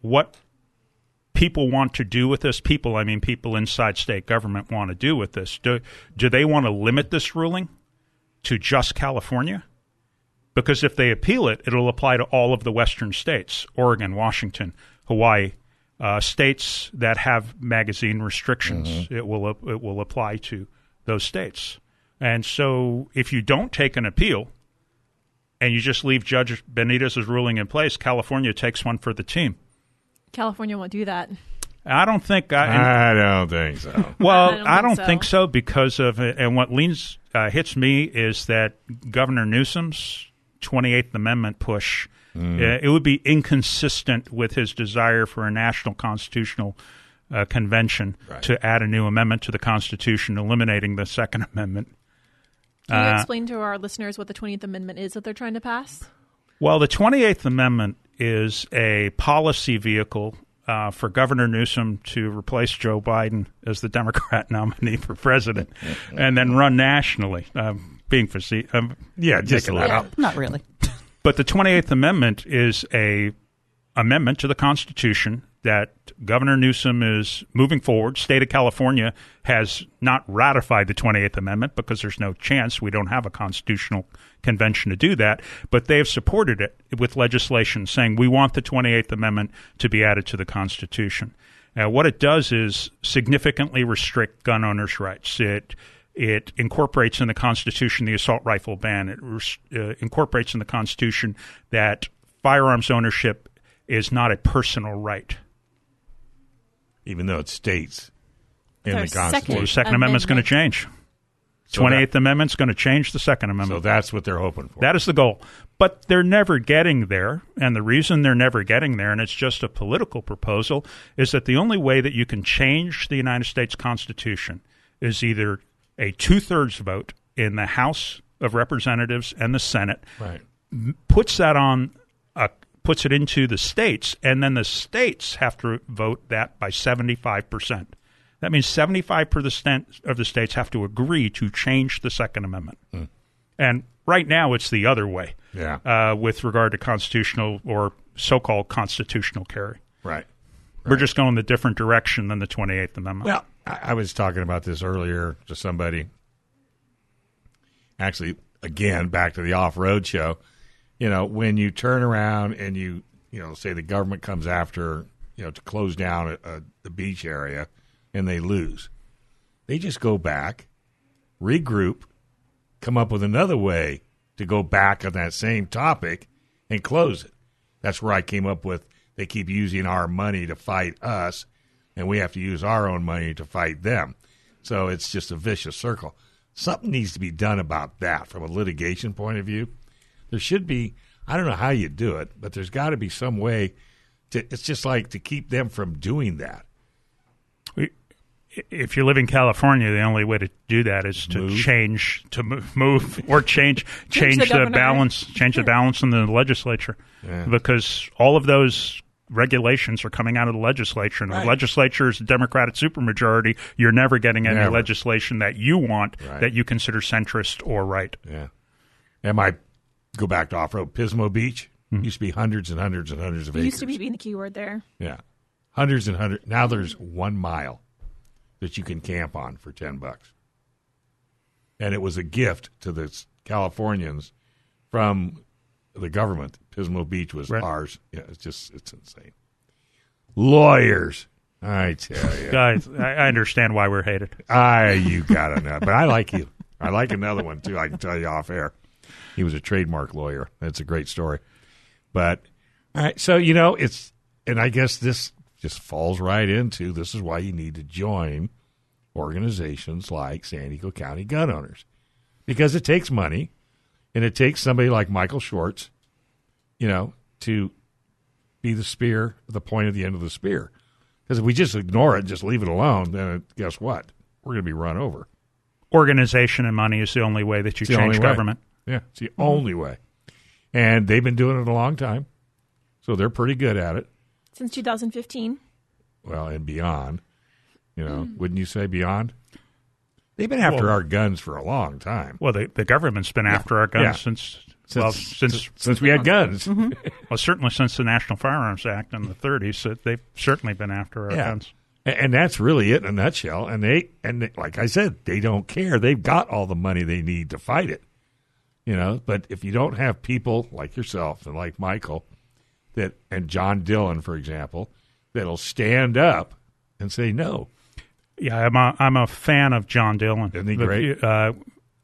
what people want to do with this. People, I mean, people inside state government want to do with this. Do, do they want to limit this ruling to just California? Because if they appeal it, it'll apply to all of the western states Oregon, Washington, Hawaii. Uh, states that have magazine restrictions, it will it will apply to those states. And so, if you don't take an appeal, and you just leave Judge Benitez's ruling in place, California takes one for the team. California won't do that. I don't think. I, I don't think so. well, I don't I think don't so. think so because of and what leans uh, hits me is that Governor Newsom's 28th Amendment push. uh, it would be inconsistent with his desire for a national constitutional uh, convention Right. to add a new amendment to the Constitution, eliminating the Second Amendment. Can you Uh, explain to our listeners what the 20th Amendment is that they're trying to pass? Well, the 28th Amendment is a policy vehicle uh, for Governor Newsom to replace Joe Biden as the Democrat nominee for president and then run nationally. Um, being facetious. Um, Yeah, just making a that little. up. Not really. But the 28th Amendment is a amendment to the Constitution that Governor Newsom is moving forward. State of California has not ratified the 28th Amendment because there's no chance we don't have a constitutional convention to do that, but they have supported it with legislation saying we want the 28th Amendment to be added to the Constitution. Now, what it does is significantly restrict gun owners' rights. It it incorporates in the Constitution the assault rifle ban. It uh, incorporates in the Constitution that firearms ownership is not a personal right. Even though it states in Their the second- Well, the Constitution. Second Amendment's going to Amendment. change. So Twenty that- Eighth Amendment's going to change the Second Amendment. So Amendment. that's what they're hoping for. That is the goal. But they're never getting there. And the reason they're never getting there, and it's just a political proposal, is that the only way that you can change the United States Constitution is either a two thirds vote in the House of Representatives and the Senate right. puts that on uh, puts it into the states and then the states have to vote that by 75%. That means 75% of the states have to agree to change the second amendment. And right now it's the other way. Yeah. Uh, with regard to constitutional or so-called constitutional carry. Right. We're just going the different direction than the 28th amendment. Well, I, I was talking about this earlier to somebody. Actually, again, back to the off-road show. You know, when you turn around and you, you know, say the government comes after, you know, to close down a, a, the beach area, and they lose, they just go back, regroup, come up with another way to go back on that same topic and close it. That's where I came up with they keep using our money to fight us, and we have to use our own money to fight them. So it's just a vicious circle. Something needs to be done about that from a litigation point of view. There should be, I don't know how you do it, but there's got to be some way to, it's just like to keep them from doing that. If you live in California, the only way to do that is to Move. change to mo- move or change change, the the, balance change the balance in the legislature Yeah. because all of those regulations are coming out of the legislature and Right. the legislature is a democratic supermajority you're never getting any Never. legislation that you want Right. that you consider centrist or right Yeah. And I go back to off road. Pismo Beach hmm. used to be hundreds and hundreds and hundreds of It acres. used to be being the key word there. Yeah. Hundreds and hundreds. Now there's one mile that you can camp on for 10 bucks. And it was a gift to the Californians from the government. Pismo Beach was Right. ours. Yeah, it's just, it's insane. Lawyers. I tell you. guys I, I understand why we're hated I, you gotta know. But I like you. I like another one too. I can tell you off air. He was a trademark lawyer. That's a great story. But all right, so you know it's, and I guess this just falls right into this is why you need to join organizations like San Diego County Gun Owners because it takes money and it takes somebody like Michael Schwartz, you know, to be the spear, the point of the end of the spear. Because if we just ignore it, just leave it alone, then guess what? We're going to be run over. Organization and money is the only way that you It's change only way. government. Yeah, it's the only way. And they've been doing it a long time, so they're pretty good at it. Since 2015. Well, and beyond, you know, mm. wouldn't you say beyond? They've been after Well- our guns for a long time. Well, the, the government's been after our guns Yeah. since, Since, well, since since we had uh, guns. Mm-hmm. well, certainly since the National Firearms Act in the 30s. that They've certainly been after our Yeah. guns. And, and that's really it in a nutshell. And they and they, like I said, they don't care. They've got all the money they need to fight it. You know, but if you don't have people like yourself and like Michael, that and John Dillon, for example, that'll stand up and say no. Yeah, I'm a, I'm a fan of John Dillon. Isn't he But, great? Uh,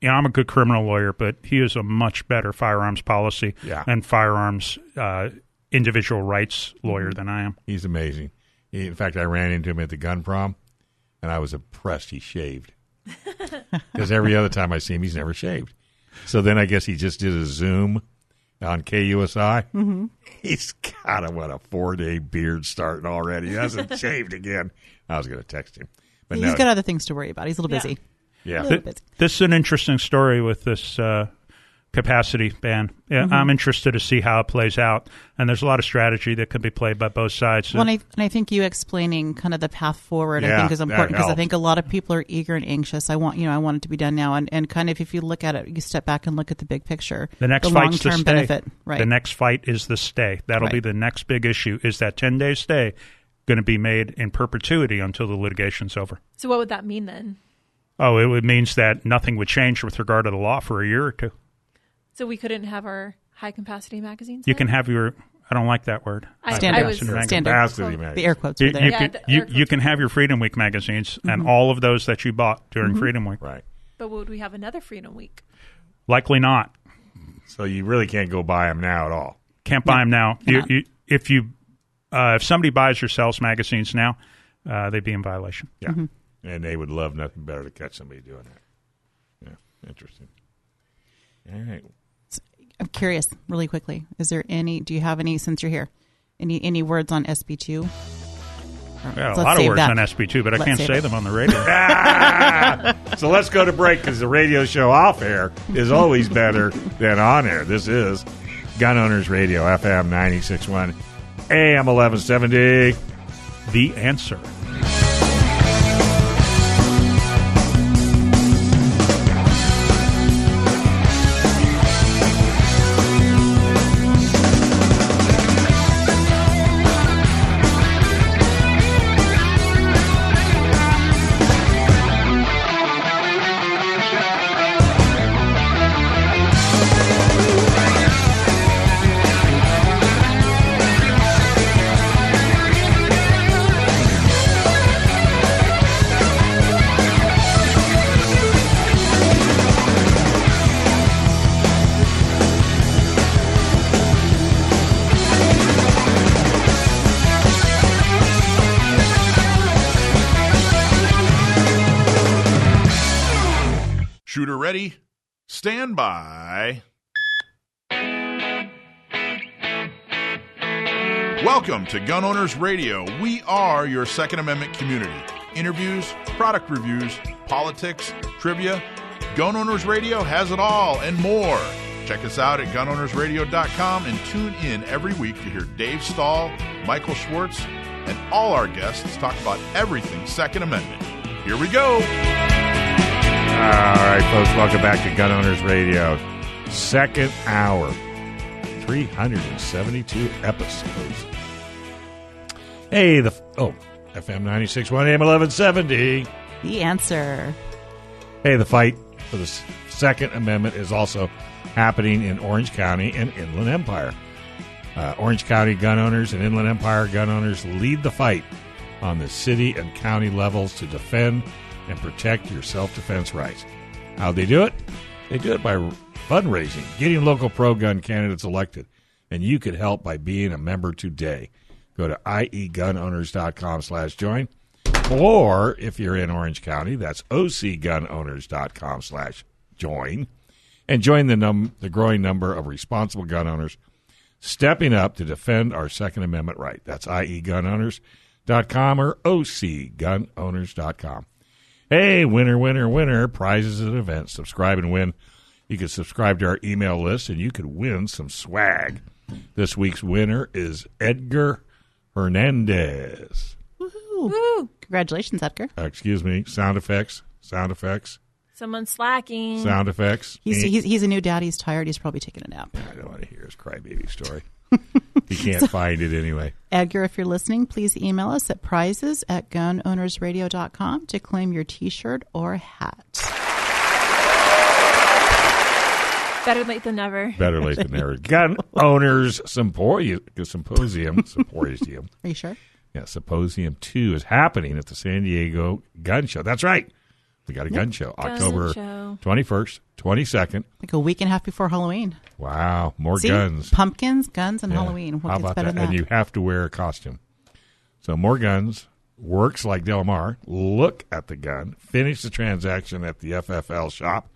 you know, I'm a good criminal lawyer, but he is a much better firearms policy Yeah. and firearms uh, individual rights lawyer than I am. He's amazing. He, in fact, I ran into him at the gun prom, and I was impressed. He shaved because every other time I see him, he's never shaved. So then I guess he just did a Zoom on KUSI. Mm-hmm. He's got a what a four day beard starting already. He hasn't shaved again. I was going to text him, but He's no, got other things to worry about. He's a little Yeah. busy. yeah, A little Th- busy. This is an interesting story with this uh, capacity ban. Yeah, Mm-hmm. I'm interested to see how it plays out, and there's a lot of strategy that can be played by both sides. Well, and I, and I think you explaining kind of the path forward, I think is important because I think a lot of people are eager and anxious. I want, you know, I want it to be done now, and, and kind of if you look at it, you step back and look at the big picture, the next the fight's the long-term stay. benefit, right? The next fight is the stay. That'll be the next big issue. Is that 10 day stay going to be made in perpetuity until the litigation's over? So what would that mean then? Oh, it would means that nothing would change with regard to the law for a year or two. So we couldn't have our high capacity magazines. You then? can have your. I don't like that word. I, Standard. I was Standard. Standard. capacity, the air quotes You, were there. you Yeah, could- the you, air you quotes. can have your Freedom Week magazines Mm-hmm. and all of those that you bought during Freedom Week. right. but would we have another Freedom Week? Likely not. So you really can't go buy them now at all. Can't buy them now. You, you, if you, uh, if somebody buys or sells magazines now, uh, they'd be in violation. Yeah, and they would love nothing better to catch somebody doing that. Yeah, interesting. All right. I'm curious, really quickly. Is there any? Do you have any since you're here? Any any words on SB two? Yeah, a lot of words on SB2, but I Let's can't say it. them on the radio. So let's go to break because the radio show off air is always better than on air. This is Gun Owners Radio, FM 961, AM 1170. the answer. Shooter ready? Stand by. Welcome to Gun Owners Radio. We are your Second Amendment community. Interviews, product reviews, politics, trivia. Gun Owners Radio has it all and more. Check us out at gunownersradio.com and tune in every week to hear Dave Stahl, Michael Schwartz, and all our guests talk about everything Second Amendment. Here we go. All right, folks, welcome back to Gun Owners Radio. Second hour, 372 episodes. Hey, the oh, FM 961 AM 1170. The answer. Hey, the fight for the Second Amendment is also happening in Orange County and Inland Empire. Uh, Orange County gun owners and Inland Empire gun owners lead the fight on the city and county levels to defend and protect your self defense rights. How'd they do it? They do it by fundraising, getting local pro gun candidates elected. And you could help by being a member today. Go to iegunowners.com slash join. Or if you're in Orange County, that's ocgunowners.com slash join. And join the, num- the growing number of responsible gun owners stepping up to defend our Second Amendment right. That's iegunowners.com or ocgunowners.com. Hey, winner, winner, winner, prizes and events. Subscribe and win. You can subscribe to our email list and you could win some swag. This week's winner is Edgar Hernandez. Woo. Congratulations, Edgar. Uh, excuse me, sound effects, sound effects, Someone's slacking. sound effects. He's, he's, he's a new dad. He's tired. He's probably taking a nap. I don't want to hear his crybaby story. He can't find it anyway. Edgar, if you're listening, please email us at prizes at gunownersradio.com to claim your t shirt or hat. Better late than never. Better late than never. Gun owners symposium, symposium, symposium. Are you sure? Yeah, Symposium 2 is happening at the San Diego Gun Show. That's right. We got a gun show Gun October show. 21st, 22nd. Like a week and a half before Halloween. Wow, more See? guns. Pumpkins, guns, and Yeah. Halloween. What How gets about better that? than And that? you have to wear a costume. So more guns. Works like Del Mar. Look at the gun. Finish the transaction at the FFL shop.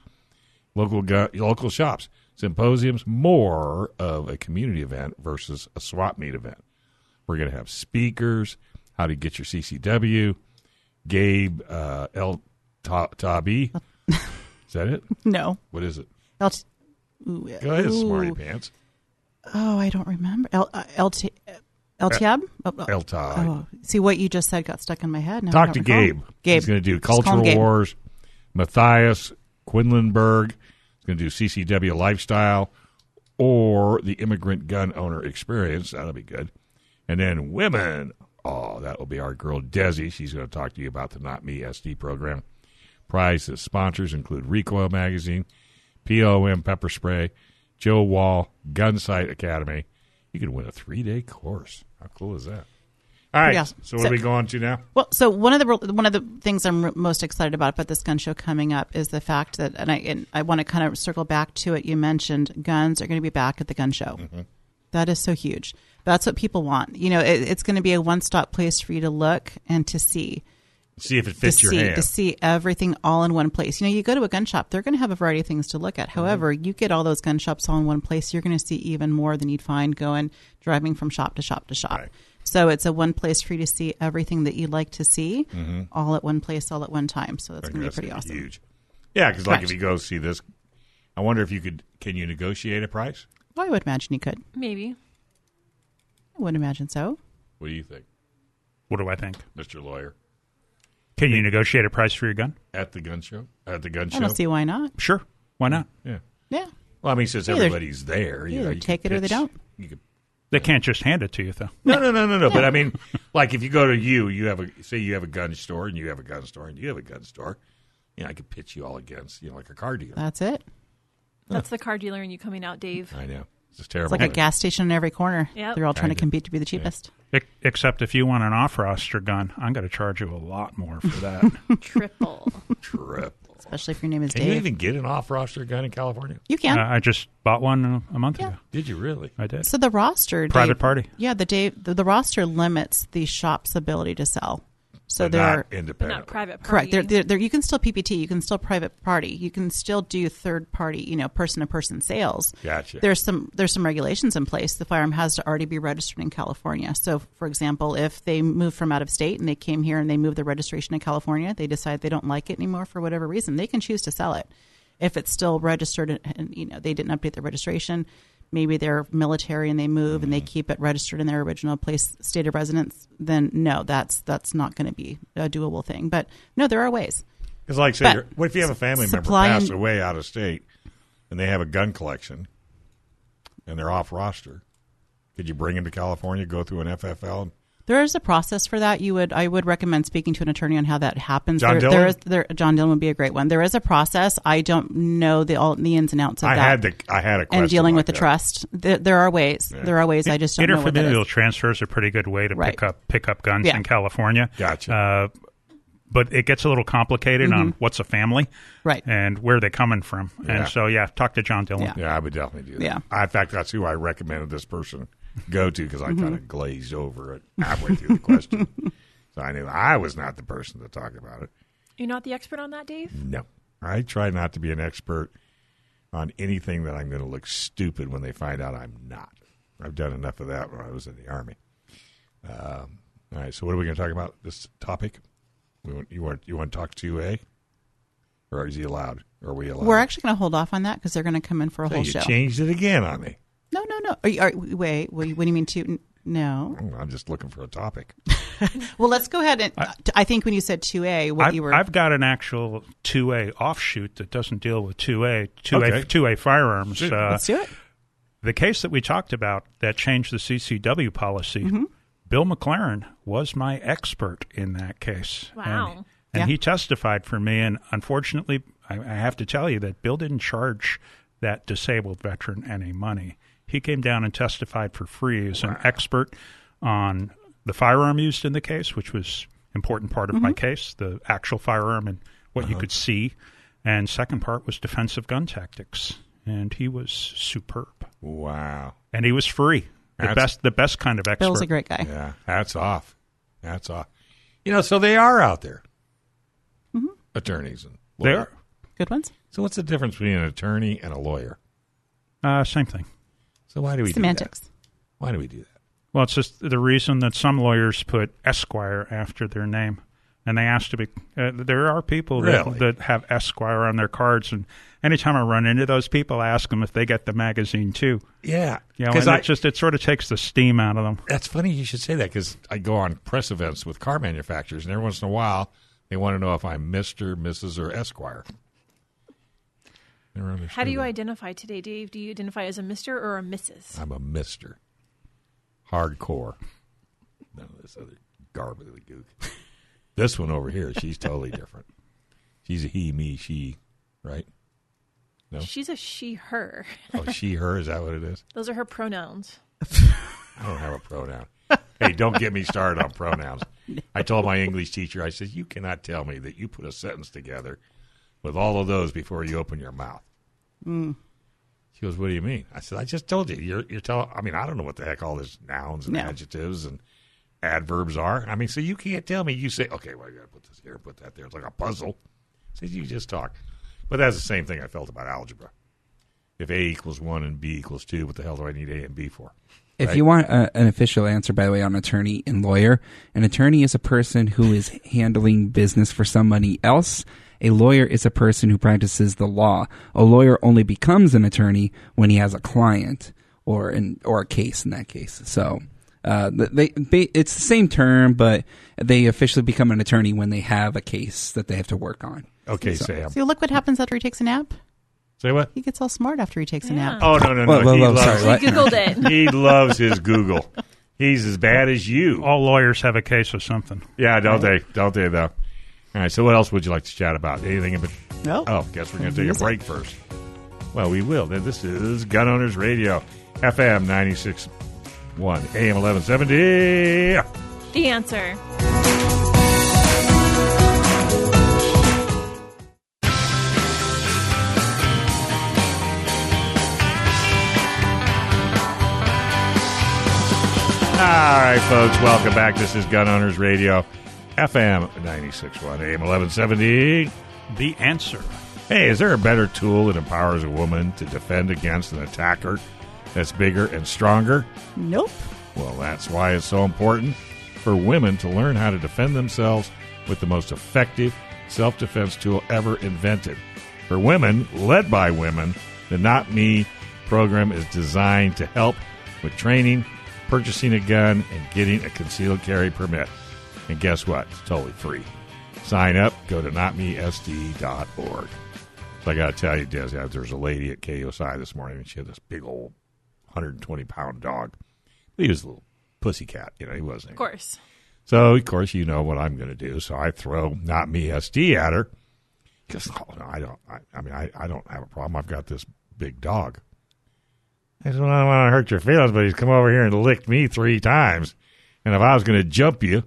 Local gun, local shops. Symposiums more of a community event versus a swap meet event. We're going to have speakers. How to get your CCW. Gabe uh, El Tabi. Is that it? no. What is it? El- ooh, Go ahead, ooh. smarty pants. Oh, I don't remember. El, uh, LT, LTAB? Oh, oh. Oh, see what you just said got stuck in my head. Now Talk to. Gabe. Gabe. He's going to do Just call him Cultural Wars. Matthias Quinlanberg. He's going to do CCW Lifestyle or the Immigrant Gun Owner Experience. That'll be good. And then women. Oh, that will be our girl Desi. She's going to talk to you about the Not Me SD program. Prizes sponsors include Recoil Magazine, POM Pepper Spray, Joe Wall, Gunsite Academy. You can win a three day course. How cool is that? All right. Awesome. So, what So- are we going to now? Well, so one of the one of the things I'm most excited about about this gun show coming up is the fact that, and I and I want to kind of circle back to it. You mentioned guns are going to be back at the gun show. Mm-hmm. That is so huge. That's what people want. You know, it, it's going to be a one stop place for you to look and to see See if it to fits your see hand. to see everything all in one place. You know, you go to a gun shop, they're going to have a variety of things to look at. However, mm-hmm. you get all those gun shops all in one place, you're going to see even more than you'd find going driving from shop to shop to shop. Right. So it's a one place for you to see everything that you'd like to see, mm-hmm. all at one place, all at one time. So that's going to be pretty awesome. Huge. Yeah, because like if you go see this, I wonder if you could. Can you negotiate a price? Well, I would imagine you could. Maybe. I would imagine so. What do you think, What do I think? Mister Lawyer? Can you negotiate a price for your gun? At the gun show? At the gun show? I don't see why not. Sure. Why not? Yeah. Yeah. Well, I mean, since Either- everybody's there, you either know, you take could it or they pitch- don't. You could. They can't just hand it to you, though. No, no, no, no, no. But I mean, like if you go to you, you have a say you have a gun store and you have a gun store and you have a gun store. You know, I could pitch you all against you know like a car dealer. That's it. That's the car dealer and you coming out, Dave. I know. It's terrible. It's like a gas station in every corner. Yep. They're all trying to compete to be the cheapest. Except if you want an off-roster gun, I'm going to charge you a lot more for that. Triple. Triple. Especially if your name is Can Dave. you even get an off-roster gun in California? You can. Uh, I just bought one a, a month Yeah. ago. Did you really? I did. So the roster, Private Dave- party. Yeah, the Dave, the, the roster limits the shop's ability to sell. So But there not are But independent. not private party. correct. There, there, there, you can still PPT. You can still private party. You can still do third party. You know, person to person sales. Gotcha. There's some there's some regulations in place. The firearm has to already be registered in California. So, for example, if they move from out of state and they came here and they move their registration to California, they decide they don't like it anymore for whatever reason, they can choose to sell it. If it's still registered and, and you know they didn't update their registration, maybe they're military and they move and they Mm-hmm. keep it registered in their original place state of residence, then no, that's that's not going to be a doable thing. But no, there are ways. Because, like, say, But what if you have a family member pass and- away out of state, and they have a gun collection, and they're off roster? Could you bring them to California, go through an FFL? There is a process for that. You would I would recommend speaking to an attorney on how that happens. John there, Dillon? there is there John Dillon would be a great one. There is a process. I don't know the all the ins and outs of I that. had the I had a question and dealing like with the trust. There, there are ways. There are ways. I just don't know what that Interfamilial is. transfer is a pretty good way to Right. pick up pick up guns Yeah. in California. Gotcha. Uh, but it gets a little complicated on what's a family, Mm-hmm. Right. and where they're coming from. Yeah. And so, yeah, talk to John Dillon. Yeah. Yeah, I would definitely do that. Yeah. I, in fact, that's who I recommended this person go to because I Mm-hmm. kind of glazed over it halfway through the question. so I knew I was not the person to talk about it. You're not the expert on that, Dave? No. I try not to be an expert on anything that I'm going to look stupid when they find out I'm not. I've done enough of that when I was in the Army. Um, all right, so what are we going to talk about this topic? We want, you want you want to talk to A, or is he allowed? Or are we allowed? We're actually going to hold off on that because they're going to come in for a So whole you show. changed it again on me. No, no, no. Are you, are, wait, what do you what do you mean to? No. I'm just looking for a topic. Well, let's go ahead and. I, think when you said two A, what I've, you were. I've got an actual 2A offshoot that doesn't deal with 2A, 2A, Okay. 2A firearms. Shoot. Uh, let's do it. the case that we talked about that changed the CCW policy, Mm-hmm. Bill McLaren was my expert in that case. Wow. And, and Yeah. he testified for me. And unfortunately, I, I have to tell you that Bill didn't charge that disabled veteran any money. He came down and testified for free as an expert on the firearm used in the case, which was important part of my mm-hmm. case, the actual firearm and what you uh-huh. could see. And second part was defensive gun tactics. And he was superb Wow. and he was free. The That's- best, the best kind of expert. Bill's a great guy. Yeah, hats off. Hats off. You know, so they are out there, mm-hmm. attorneys and They are. Good ones. So what's the difference between an attorney and a lawyer? Uh, same thing. So why do we Semantics. do that? Semantics. Why do we do that? Well, it's just the reason that some lawyers put Esquire after their name, and they ask to be. Uh, there are people that, Really? that have Esquire on their cards, and anytime I run into those people, I ask them if they get the magazine too. Yeah, You know, because and I it just it sort of takes the steam out of them. that's funny you should say that because I go on press events with car manufacturers, and every once in a while they want to know if I'm Mister, Mrs., or Esquire. How do you identify today, Dave? Do you identify as a Mr. or a Mrs.? I'm a Mister. Hardcore. None of this other garbage of the gook. This one over here, she's totally different. She's a he, me, she, right? No? She's a she, her. Oh, she, her. Is that what it is? Those are her pronouns. I don't have a pronoun. hey, don't get me started on pronouns. I told my English teacher, I said, you cannot tell me that you put a sentence together with all of those before you open your mouth. Hmm. She goes, what do you mean? I said, I just told you. You're, you're telling. I mean, I don't know what the heck all these nouns and No. adjectives and adverbs are. I mean, so you can't tell me. You say, okay, well, I got to put this here, put that there. It's like a puzzle. I said, you just talk. But that's the same thing I felt about algebra. If A equals one and B equals two, what the hell do I need A and B for? If Right. you want a, an official answer, by the way, on attorney and lawyer, an attorney is a person who is handling business for somebody else. A lawyer is a person who practices the law. A lawyer only becomes an attorney when he has a client or an or a case in that case. So uh, they, they it's the same term, but they officially become an attorney when they have a case that they have to work on. Okay, Sam. So look what happens after he takes a nap. Say what? He gets all smart after he takes a nap. Oh no no no! Whoa, whoa, he, whoa, loves, sorry, what? I Googled it. he loves his Google. He's as bad as you. All lawyers have a case of something. Yeah, don't they? Don't they though? All right. So what else would you like to chat about? Anything? In bet- No. Oh, guess we're going to take a break first. Well, we will. Then This is Gun Owners Radio, FM 96.1, AM 1170. The answer. All right, folks, welcome back. This is Gun Owners Radio, FM 96.1, AM 1170. The answer. Hey, is there a better tool that empowers a woman to defend against an attacker that's bigger and stronger? Nope. Well, that's why it's so important for women to learn how to defend themselves with the most effective self defense tool ever invented. For women, led by women, the Not Me program is designed to help with training, purchasing a gun, and getting a concealed carry permit. And guess what? It's totally free. Sign up, go to notmesd.org. So I got to tell you, Des, there was a lady at KUSI this morning, and she had this big old 120 pound dog. He was a little pussy cat, you know, he wasn't. Of course. So, of course, you know what I'm going to do. So I throw not me SD at her. Because, oh, no, I don't. I, I mean, I, I don't have a problem. I've got this big dog. I said, well, I don't want to hurt your feelings, but he's come over here and licked me three times. And if I was going to jump you,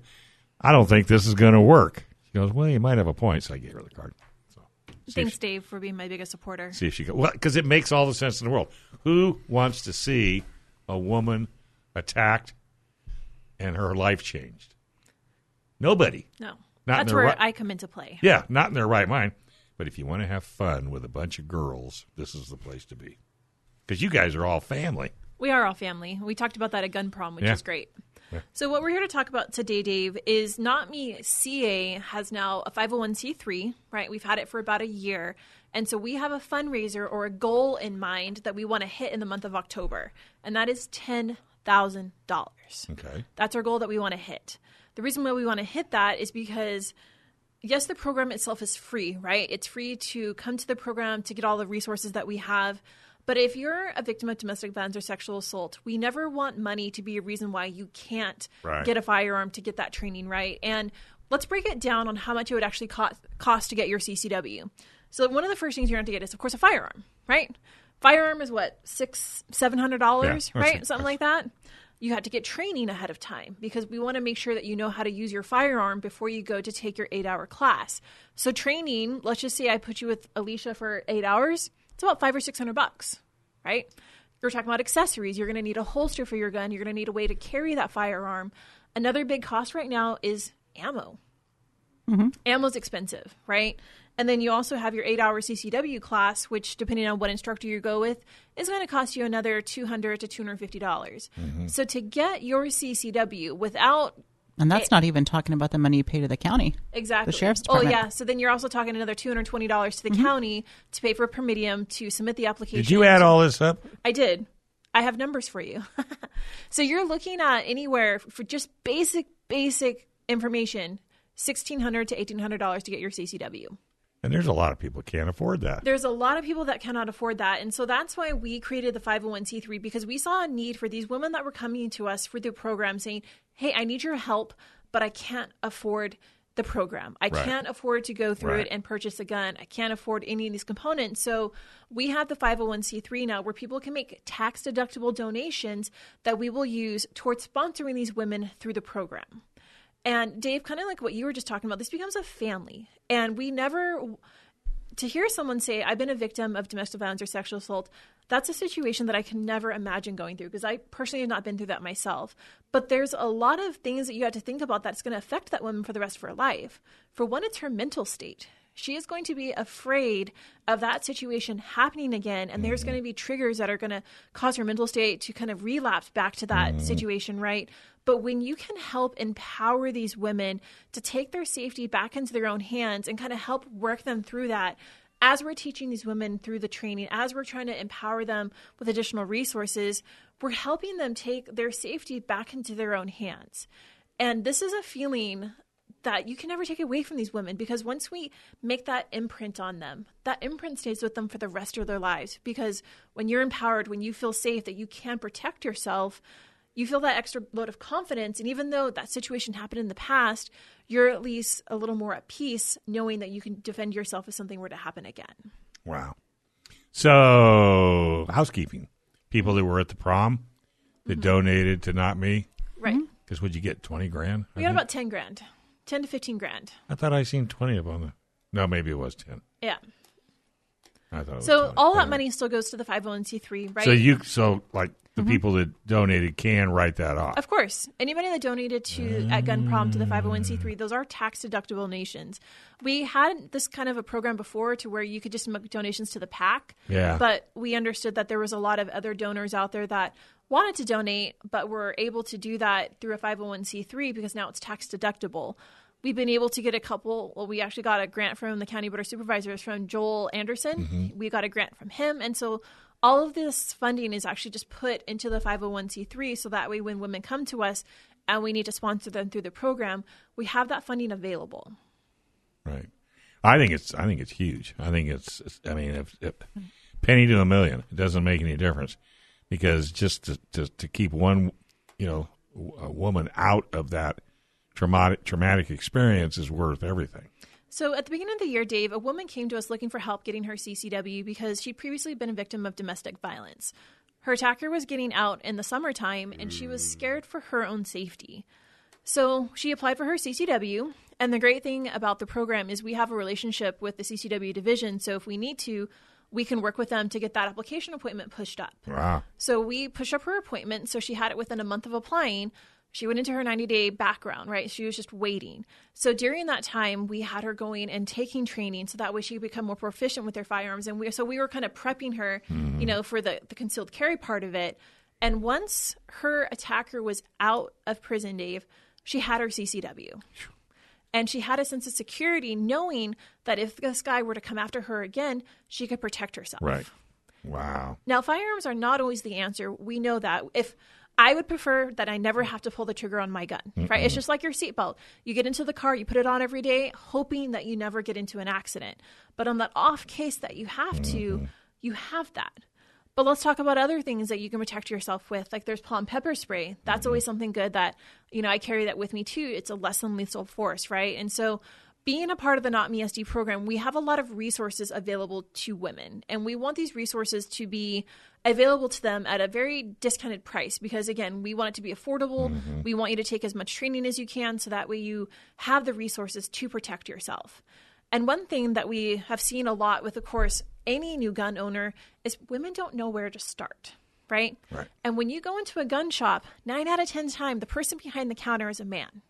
I don't think this is going to work. She goes, "Well, you might have a point." So I gave her the card. So Thanks, she- Dave, for being my biggest supporter. see if she goes. Well, because it makes all the sense in the world. Who wants to see a woman attacked and her life changed? Nobody. No, Not that's where right- I come into play. Yeah, not in their right mind. But if you want to have fun with a bunch of girls, this is the place to be. Because you guys are all family. We are all family. We talked about that at Gun Prom, which Yeah. is great. So what we're here to talk about today, Dave, is Not Me CA has now a 501c3, right? We've had it for about a year. And so we have a fundraiser or a goal in mind that we want to hit in the month of October. And that is $10,000. Okay. That's our goal that we want to hit. The reason why we want to hit that is because yes, the program itself is free, right? It's free to come to the program to get all the resources that we have. But if you're a victim of domestic violence or sexual assault, we never want money to be a reason why you can't Right. get a firearm to get that training right. And let's break it down on how much it would actually cost, cost to get your CCW. So one of the first things you're going to get is, of course, a firearm, right? Firearm is what six, seven hundred dollars, Yeah, right? Something like that. You have to get training ahead of time because we want to make sure that you know how to use your firearm before you go to take your eight hour class. So training, let's just say I put you with Alicia for eight hours, it's about five or six hundred bucks, right? You're talking about accessories. You're going to need a holster for your gun. You're going to need a way to carry that firearm. Another big cost right now is ammo. Mm-hmm. Ammo's expensive, right? And then you also have your eight hour CCW class, which, depending on what instructor you go with, is going to cost you another 200 to $250. dollars mm-hmm. So to get your CCW without And that's not even talking about the money you pay to the county. Exactly. The sheriff's oh, department. Oh yeah. So then you're also talking another two hundred twenty dollars to the mm-hmm. county to pay for a per medium to submit the application. Did you add all this up? I did. I have numbers for you. so you're looking at anywhere for just basic basic information, $1,600 to eighteen hundred dollars to get your CCW. And there's a lot of people can't afford that. There's a lot of people that cannot afford that. And so that's why we created the 501c3 because we saw a need for these women that were coming to us for the program saying, Hey, I need your help, but I can't afford the program. I Right. can't afford to go through Right. it and purchase a gun. I can't afford any of these components. So we have the 501c3 now where people can make tax deductible donations that we will use towards sponsoring these women through the program. And Dave, kind of like what you were just talking about, this becomes a family. And we never to hear someone say, I've been a victim of domestic violence or sexual assault, that's a situation that I can never imagine going through because I personally have not been through that myself. But there's a lot of things that you have to think about that's going to affect that woman for the rest of her life. For one, it's her mental state. She is going to be afraid of that situation happening again, and there's mm-hmm. going to be triggers that are going to cause her mental state to kind of relapse back to that mm-hmm. situation, right? But when you can help empower these women to take their safety back into their own hands and kind of help work them through that, as we're teaching these women through the training, as we're trying to empower them with additional resources, we're helping them take their safety back into their own hands. And this is a feeling that you can never take away from these women because once we make that imprint on them, that imprint stays with them for the rest of their lives. Because when you're empowered, when you feel safe that you can protect yourself, you feel that extra load of confidence. And even though that situation happened in the past, you're at least a little more at peace knowing that you can defend yourself if something were to happen again. Wow. So, housekeeping. People that were at the prom that Mm-hmm. donated to not me. Right. Because would you get 20 grand? I We got think? about 10 grand, 10 to 15 grand. I thought I seen 20 up on the. No, maybe it was 10. Yeah. I thought So all that money still goes to the 501c3, right? So, you, so like the Mm-hmm. people that donated can write that off. Of course, anybody that donated to at Gun Prom to the 501c3, those are tax deductible donations. We had this kind of a program before to where you could just make donations to the PAC. Yeah. But we understood that there was a lot of other donors out there that wanted to donate, but were able to do that through a 501c3 because now it's tax deductible. We've been able to get a couple. Well, we actually got a grant from the county board of supervisors from Joel Anderson. Mm-hmm. We got a grant from him, and so all of this funding is actually just put into the 501c3 so that way when women come to us and we need to sponsor them through the program, we have that funding available. Right. I think it's. I think it's huge. I think it's. it's- I mean, if, if penny to a million, it doesn't make any difference because just to, to to keep one, you know, a woman out of that traumatic traumatic experience is worth everything. So at the beginning of the year, Dave, a woman came to us looking for help getting her CCW because she'd previously been a victim of domestic violence. Her attacker was getting out in the summertime and she was scared for her own safety. So she applied for her CCW And the great thing about the program is we have a relationship with the CCW division. So if we need to, we can work with them to get that application appointment pushed up. Wow. So we push up her appointment. So she had it within a month of applying. She went into her 90 day background, right? She was just waiting. So during that time, we had her going and taking training so that way she could become more proficient with her firearms. And we, so we were kind of prepping her, you hmm. know, for the, the concealed carry part of it. And once her attacker was out of prison, Dave, she had her CCW. And she had a sense of security knowing that if this guy were to come after her again, she could protect herself. Right. Wow. Now, firearms are not always the answer. We know that. If I would prefer that I never mm. have to pull the trigger on my gun, right? It's just like your seatbelt. You get into the car, you put it on every day, hoping that you never get into an accident. But on that off case that you have to, mm-hmm. you have that. But let's talk about other things that you can protect yourself with. Like there's palm pepper spray. That's mm-hmm. always something good that, you know, I carry that with me too. It's a less than lethal force, right? And so being a part of the Not Me SD program, we have a lot of resources available to women. And we want these resources to be available to them at a very discounted price because, again, we want it to be affordable. Mm-hmm. We want you to take as much training as you can so that way you have the resources to protect yourself. And one thing that we have seen a lot with, of course, any new gun owner is women don't know where to start, right? Right. And when you go into a gun shop, nine out of 10 times, the person behind the counter is a man.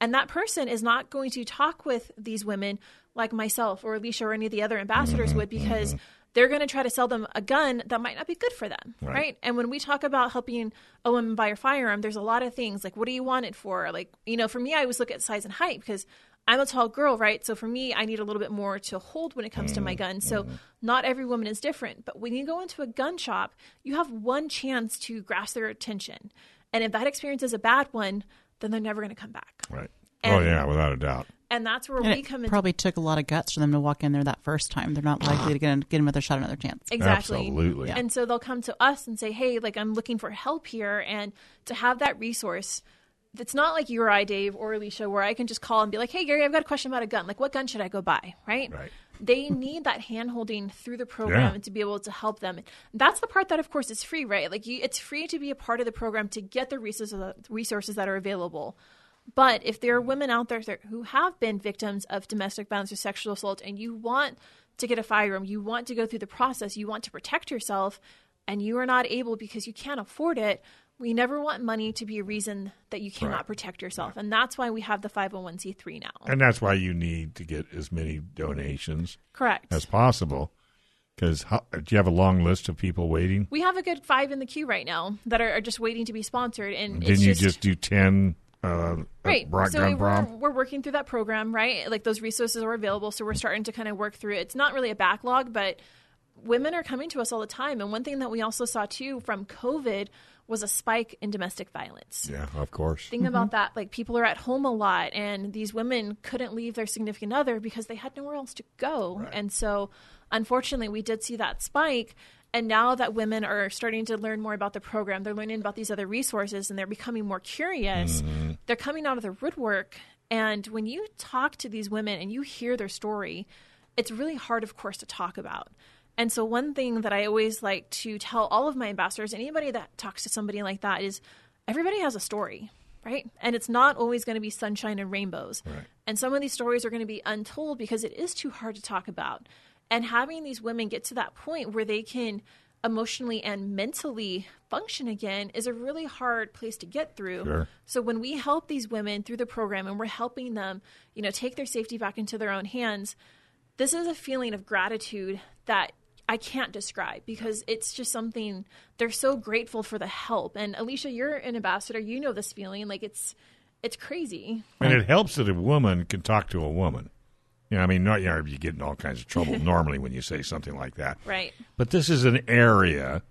And that person is not going to talk with these women like myself or Alicia or any of the other ambassadors mm-hmm, would because mm-hmm. they're going to try to sell them a gun that might not be good for them, Right. right. And when we talk about helping a woman buy a firearm, there's a lot of things like, what do you want it for? Like, you know, for me, I always look at size and height because I'm a tall girl, right? So for me, I need a little bit more to hold when it comes to my mm-hmm, gun. So not every woman is different. But when you go into a gun shop, you have one chance to grasp their attention. And if that experience is a bad one, then they're never going to come back. Right. oh yeah, without a doubt. And that's where And we it come in. probably took a lot of guts for them to walk in there that first time. They're not likely to get, get another shot, another chance. Exactly. Absolutely. And so they'll come to us and say, hey, like, I'm looking for help here. And to have that resource, it's not like you or I, Dave, or Alicia, where I can just call and be like, hey, Gary, I've got a question about a gun. Like, what gun should I go buy? Right? Right. They need that handholding through the program Yeah. to be able to help them. That's the part that, of course, is free, right? Like, you, it's free to be a part of the program to get the resources, uh, resources that are available. But if there are women out there who have been victims of domestic violence or sexual assault and you want to get a firearm, you want to go through the process, you want to protect yourself, and you are not able because you can't afford it, we never want money to be a reason that you cannot Right. protect yourself. And that's why we have the 501c3 now. And that's why you need to get as many donations Correct. as possible. Because do you have a long list of people waiting? we have a good five in the queue right now that are, are just waiting to be sponsored. And Didn't you just, just do ten? Uh, Right. Brock so we're, we're working through that program, right? Like those resources are available. So we're starting to kind of work through it. It's not really a backlog, but women are coming to us all the time. And one thing that we also saw too from COVID was a spike in domestic violence. Yeah, of course. Think mm-hmm. about that. Like people are at home a lot, and these women couldn't leave their significant other because they had nowhere else to go. And so, unfortunately, we did see that spike. And now that women are starting to learn more about the program, they're learning about these other resources and they're becoming more curious. Mm-hmm. They're coming out of the woodwork. And when you talk to these women and you hear their story, it's really hard, of course, to talk about. And so, one thing that I always like to tell all of my ambassadors, anybody that talks to somebody like that, is everybody has a story, right? And it's not always going to be sunshine and rainbows. And some of these stories are going to be untold because it is too hard to talk about. And having these women get to that point where they can emotionally and mentally function again is a really hard place to get through. Sure. So when we help these women through the program and we're helping them, you know, take their safety back into their own hands, this is a feeling of gratitude that I can't describe because it's just something they're so grateful for the help. And Alicia, you're an ambassador, you know this feeling. Like it's it's crazy. And it helps that a woman can talk to a woman. You know, I mean, not you, know, you get in all kinds of trouble normally when you say something like that. Right. But this is an area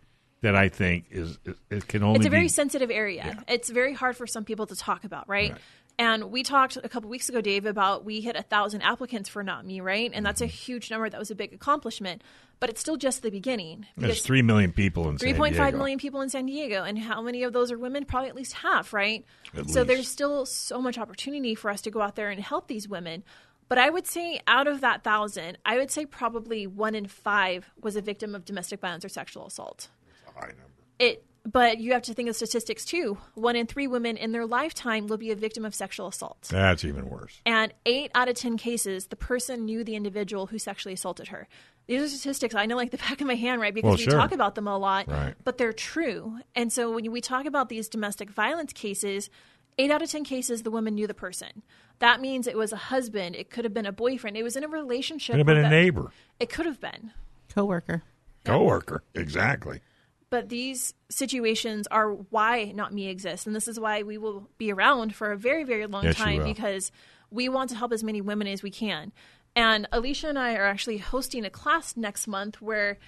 that I think is it, it can only It's a very be sensitive area. It's very hard for some people to talk about, right? Right. And we talked a couple weeks ago, Dave, about we hit a thousand applicants for Not Me, right? And that's a Mm-hmm. huge number. That was a big accomplishment, but it's still just the beginning. there's three million people in Three San point five Diego. million people in San Diego, and how many of those are women? Probably at least half, right? At so least. there's still so much opportunity for us to go out there and help these women. But I would say out of that thousand, I would say probably one in five was a victim of domestic violence or sexual assault. That's a high number. It But you have to think of statistics too. One in three women in their lifetime will be a victim of sexual assault. That's even worse. And eight out of 10 cases, the person knew the individual who sexually assaulted her. These are statistics I know like the back of my hand, right? Because Well, we sure. talk about them a lot, Right. but they're true. And so when we talk about these domestic violence cases, eight out of 10 cases, the woman knew the person. That means it was a husband, it could have been a boyfriend, it was in a relationship. It could have been a neighbor, It could have been. Coworker. coworker. Exactly. But these situations are why Not Me exists. And this is why we will be around for a very, very long Yes, time because we want to help as many women as we can. And Alicia and I are actually hosting a class next month where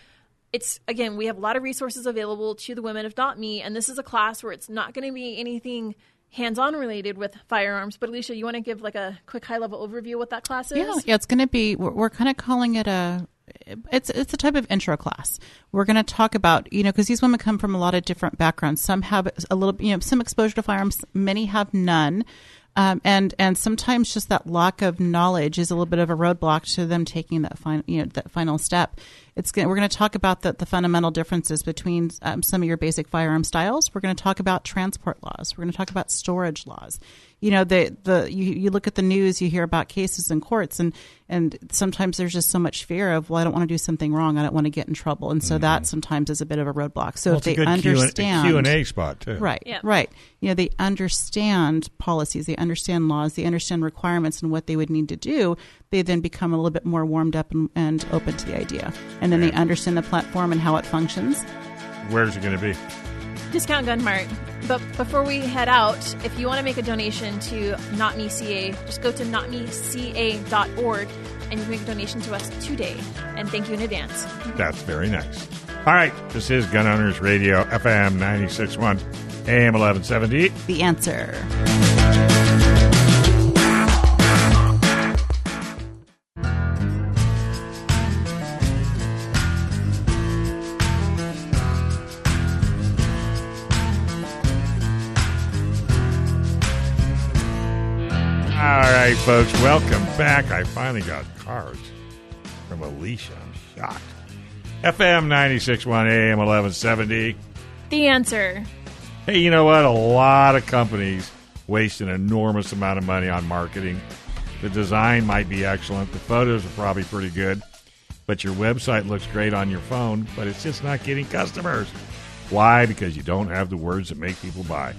it's, again, we have a lot of resources available to the women, not me. And this is a class where it's not going to be anything hands on related with firearms. But Alicia, you want to give like a quick high level overview of what that class is? Yeah, yeah, it's going to be. We're, we're kind of calling it a. It's it's a type of intro class. We're going to talk about you know because these women come from a lot of different backgrounds. Some have a little you know some exposure to firearms. Many have none. Um, and and sometimes just that lack of knowledge is a little bit of a roadblock to them taking that final you know that final step. It's gonna, we're going to talk about the, the fundamental differences between um, some of your basic firearm styles. We're going to talk about transport laws. We're going to talk about storage laws. You know the the you, you look at the news, you hear about cases in courts, and and sometimes there's just so much fear of well, I don't want to do something wrong, I don't want to get in trouble, and so mm-hmm. that sometimes is a bit of a roadblock. So Well, if it's a they good understand Q and A spot too. Right, Yeah. right. You know, they understand policies, they understand laws, they understand requirements and what they would need to do. They then become a little bit more warmed up and, and open to the idea. And then they understand the platform and how it functions. Where's it going to be? Discount Gun Mart. But before we head out, if you want to make a donation to Not Me CA, just go to notmeca.org and you can make a donation to us today. And thank you in advance. That's very nice. All right, this is Gun Owners Radio, FM 96.1, AM 1170. The answer. All right, folks, welcome back. I finally got cards from Alicia. I'm shocked. FM 96.1, AM 1170. The answer. Hey, you know what? A lot of companies waste an enormous amount of money on marketing. The design might be excellent, the photos are probably pretty good, but your website looks great on your phone, but it's just not getting customers. Why? Because you don't have the words that make people buy.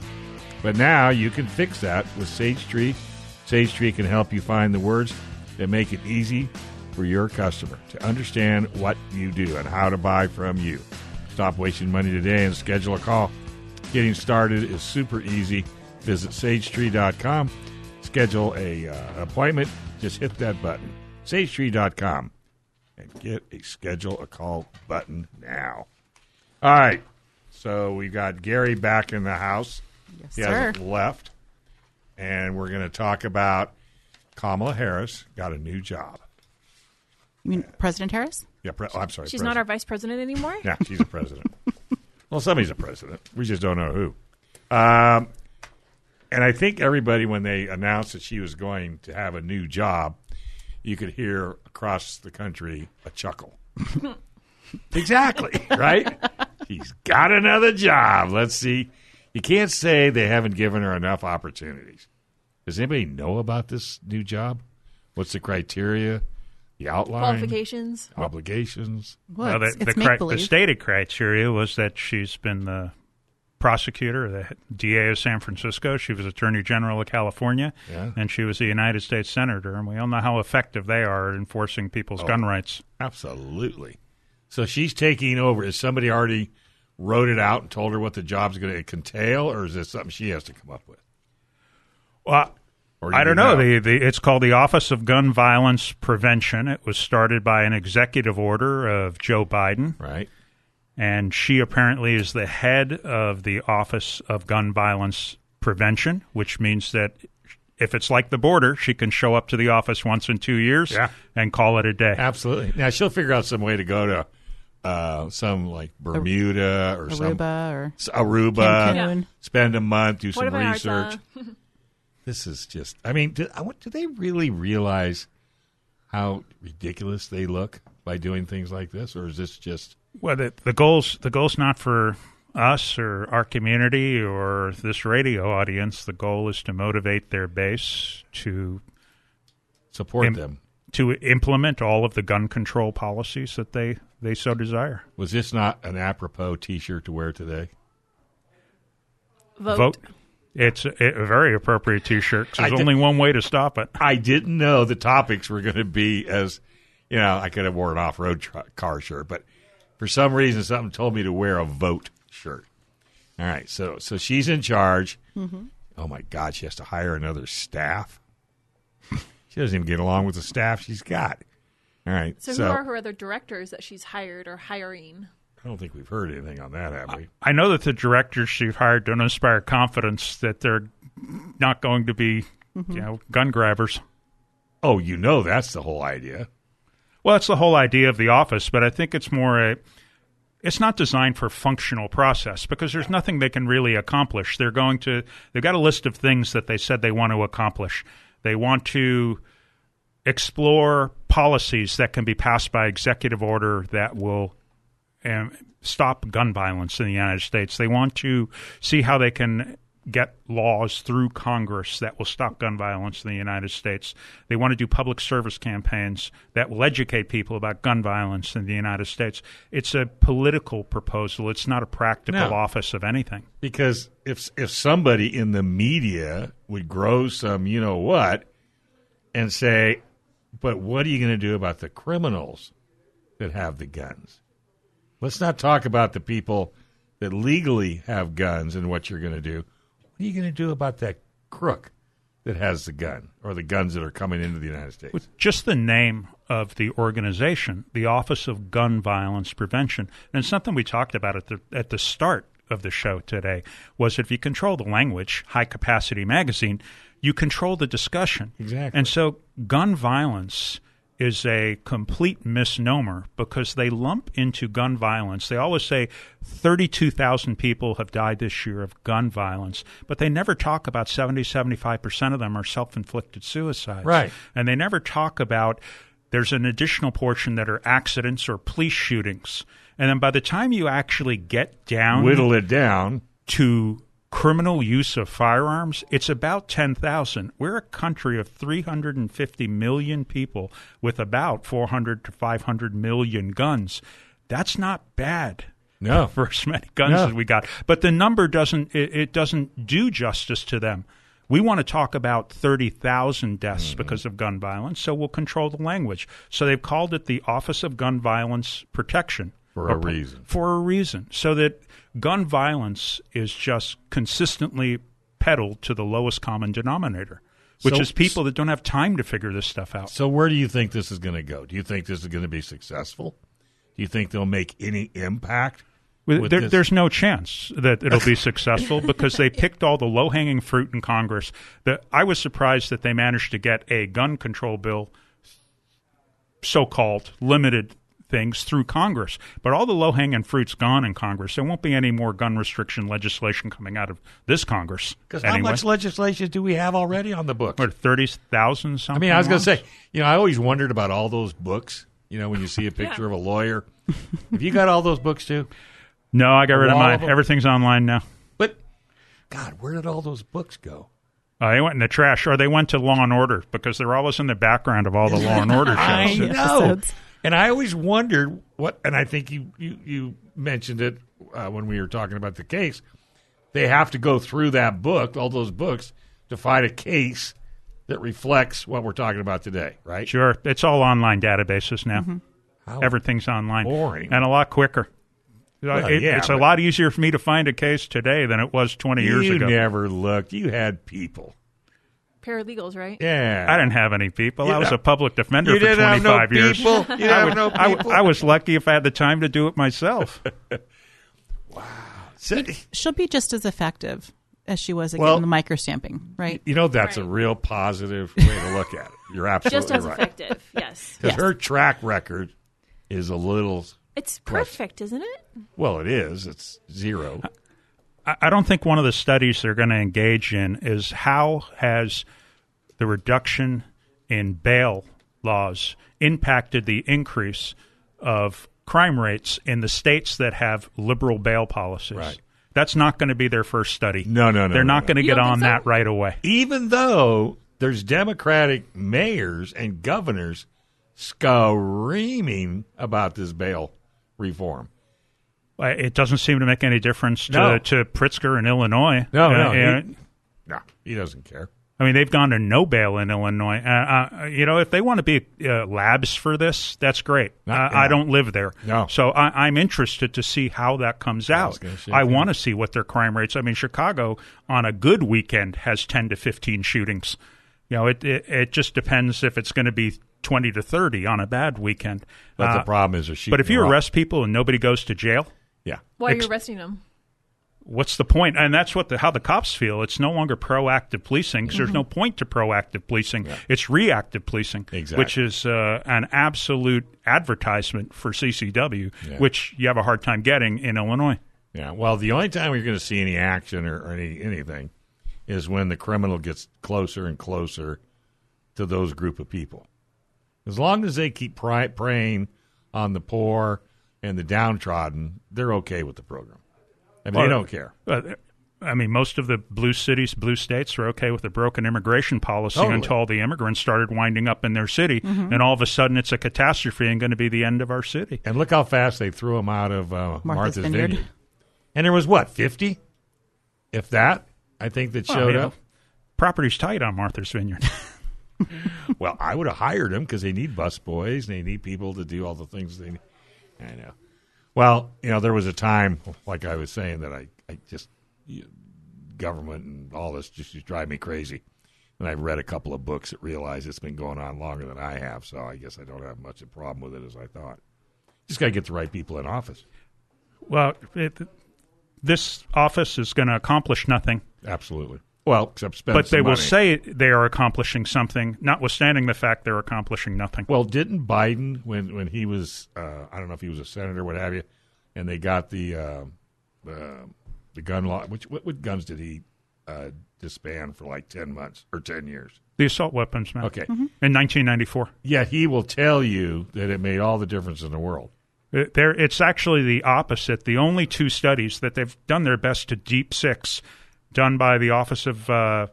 But now you can fix that with Sage Tree. Sage Tree can help you find the words that make it easy for your customer to understand what you do and how to buy from you. Stop wasting money today and schedule a call. Getting started is super easy. Visit sagetree.com. Schedule a uh, appointment. Just hit that button. Sagetree.com and get a schedule a call button now. All right. So we've got Gary back in the house. Yes, He sir. hasn't left. And we're going to talk about Kamala Harris got a new job. You mean President Harris? Yeah, pre- oh, I'm sorry. She's not our vice president anymore? Yeah, she's a president. well, somebody's a president. We just don't know who. Um, and I think everybody, when they announced that she was going to have a new job, you could hear across the country a chuckle. exactly, right? She's got another job. Let's see. You can't say they haven't given her enough opportunities. Does anybody know about this new job? What's the criteria? The outline? Qualifications. Obligations? Well, Well, the, it's the, cri- the stated criteria was that she's been the prosecutor, the DA of San Francisco. She was Attorney General of California, Yeah. and she was a United States Senator. And we all know how effective they are at enforcing Oh. people's gun rights. Absolutely. So she's taking over. Is somebody already wrote it out and told her what the job's going to entail, or is this something she has to come up with? Well, I don't know. know? The, the, it's called the Office of Gun Violence Prevention. It was started by an executive order of Joe Biden, Right. and she apparently is the head of the Office of Gun Violence Prevention, which means that if it's like the border, she can show up to the office once in two years Yeah. and call it a day. Absolutely. Now she'll figure out some way to go to uh, some like Bermuda or some Aruba or Aruba, Cancun. spend a month, do some research. This is just. I mean, do, I do they really realize how ridiculous they look by doing things like this, or is this just? Well, the, the goals the goal's not for us or our community or this radio audience, the goal is to motivate their base to Support Im- them. To implement all of the gun control policies that they, they so desire. Was this not an apropos T-shirt to wear today? Vote. It's a, a very appropriate T-shirt. 'cause I there's did- only one way to stop it. I didn't know the topics were going to be as, you know, I could have worn an off-road tr- car shirt, but for some reason, something told me to wear a vote shirt. All right, so so she's in charge. Mm-hmm. Oh my God, she has to hire another staff. She doesn't even get along with the staff she's got. All right, So, so, who are her other directors that she's hired or hiring? I don't think we've heard anything on that, have we? I know that the directors she've hired don't inspire confidence that they're not going to be, mm-hmm. you know, gun grabbers. Oh, you know that's the whole idea. Well, that's the whole idea of the office, but I think it's more a. It's not designed for functional process because there's nothing they can really accomplish. They're going to. They've got a list of things that they said they want to accomplish. They want to explore policies that can be passed by executive order that will um, stop gun violence in the United States. They want to see how they can get laws through Congress that will stop gun violence in the United States. They want to do public service campaigns that will educate people about gun violence in the United States. It's a political proposal. It's not a practical No. office of anything. Because if if somebody in the media would grow some, you know what, and say, "But what are you going to do about the criminals that have the guns?" Let's not talk about the people that legally have guns and what you're going to do. What are you going to do about that crook that has the gun or the guns that are coming into the United States? With just the name of the organization, the Office of Gun Violence Prevention, and it's something we talked about at the at the start of the show today, was if you control the language, High Capacity Magazine, you control the discussion. Exactly. And so gun violence is a complete misnomer because they lump into gun violence. They always say 32,000 people have died this year of gun violence, but they never talk about 70, 75% of them are self inflicted suicides. Right. And they never talk about there's an additional portion that are accidents or police shootings. And then by the time you actually get down Whittle it down. to criminal use of firearms, it's about 10,000. We're a country of 350 million people with about 400 to 500 million guns. That's not bad No. for as many guns No. as we got. But the number doesn't it, it doesn't do justice to them. We want to talk about 30,000 deaths Mm-hmm. because of gun violence, so we'll control the language. So they've called it the Office of Gun Violence Protection. For a reason. For a reason. So that gun violence is just consistently peddled to the lowest common denominator, which So- is people that don't have time to figure this stuff out. So where do you think this is going to go? Do you think this is going to be successful? Do you think they'll make any impact? There, there's no chance that it'll be successful because they picked all the low hanging fruit in Congress. The, I was surprised that they managed to get a gun control bill, so called limited things through Congress. But all the low hanging fruit's gone in Congress. There won't be any more gun restriction legislation coming out of this Congress. Because anyway. how much legislation do we have already on the books? What, 30,000 I mean, I was going to say, you know, I always wondered about all those books. You know, when you see a picture of a lawyer, have you got all those books too? No, I got rid of mine. of 'em? Everything's online now. But God, where did all those books go? Uh, they went in the trash, or they went to Law and Order because they're always in the background of all the Law and Order shows. I shows. know. Episodes. And I always wondered what, and I think you you, you mentioned it uh, when we were talking about the case. They have to go through that book, all those books, to find a case that reflects what we're talking about today, right? Sure, it's all online databases now. How Everything's online, boring. and a lot quicker. Well, It- yeah, it's a lot easier for me to find a case today than it was 20 years ago. you ago. never looked. You had people. Paralegals, right? Yeah. I didn't have any people. You I was know- a public defender You for didn't have 25 no years. people? You didn't I, have was, no people? I was lucky if I had the time to do it myself. So- She'll be just as effective as she was at Well- getting the micro stamping, right? You know, that's a real positive way to look at it. You're absolutely Just as right. effective, yes. Because Yes. her track record is a little, It's perfect, isn't it? well, it is. It's zero. Uh, I I don't think one of the studies they're going to engage in is how has the reduction in bail laws impacted the increase of crime rates in the states that have liberal bail policies. Right. That's not going to be their first study. No, no, no, They're no, not no. going to You get on so? that right away. even though there's Democratic mayors and governors screaming about this bail reform. Uh, It doesn't seem to make any difference to, No. to Pritzker in Illinois. No, Uh, no, uh, he- No, he doesn't care. I mean, they've gone to no bail in Illinois. Uh, uh, you know, if they want to be uh, labs for this, that's great. Not- uh, I don't live there, No. so I, I'm interested to see how that comes out. I want to see what their crime rates. I mean, Chicago on a good weekend has 10 to 15 shootings. You know, it it, it just depends if it's going to be 20 to 30 on a bad weekend. But Uh, the problem is But if you arrest people and nobody goes to jail, yeah, Why are Ex- you arresting them? what's the point? And that's what the how the cops feel. It's no longer proactive policing because there's no point to proactive policing. It's reactive policing, Exactly. which is uh, an absolute advertisement for CCW, Yeah. which you have a hard time getting in Illinois. yeah. Well, the only time you're going to see any action or, or any anything is when the criminal gets closer and closer to those group of people. As long as they keep pri- preying on the poor and the downtrodden, they're okay with the program. I mean, they don't care. Uh, I mean, most of the blue cities, blue states were okay with the broken immigration policy Totally. until all the immigrants started winding up in their city, and all of a sudden it's a catastrophe and going to be the end of our city. And look how fast they threw them out of uh, Martha's, Martha's Vineyard. Vineyard. And there was what fifty, if that, I think that Well, showed you know, up. Property's tight on Martha's Vineyard. Well, I would have hired them because they need bus boys. And they need people to do all the things they. need. I know. Well, you know, there was a time, like I was saying, that I, I just you- government and all this just, just drive me crazy. And I've read a couple of books that realize it's been going on longer than I have. So I guess I don't have much of a problem with it as I thought. Just got to get the right people in office. well, it, this office is going to accomplish nothing. Absolutely. Well, except spend. but some they will money. say they are accomplishing something, notwithstanding the fact they're accomplishing nothing. Well, didn't Biden when when he was uh, I don't know if he was a senator, what have you, and they got the uh, uh, the gun law. Which what, what guns did he uh, disband for like ten months or ten years? The assault weapons, man. Okay, In 1994. yeah, he will tell you that it made all the difference in the world. Uh, There, it's actually the opposite. The only two studies that they've done their best to deep six, done by the Office of, uh,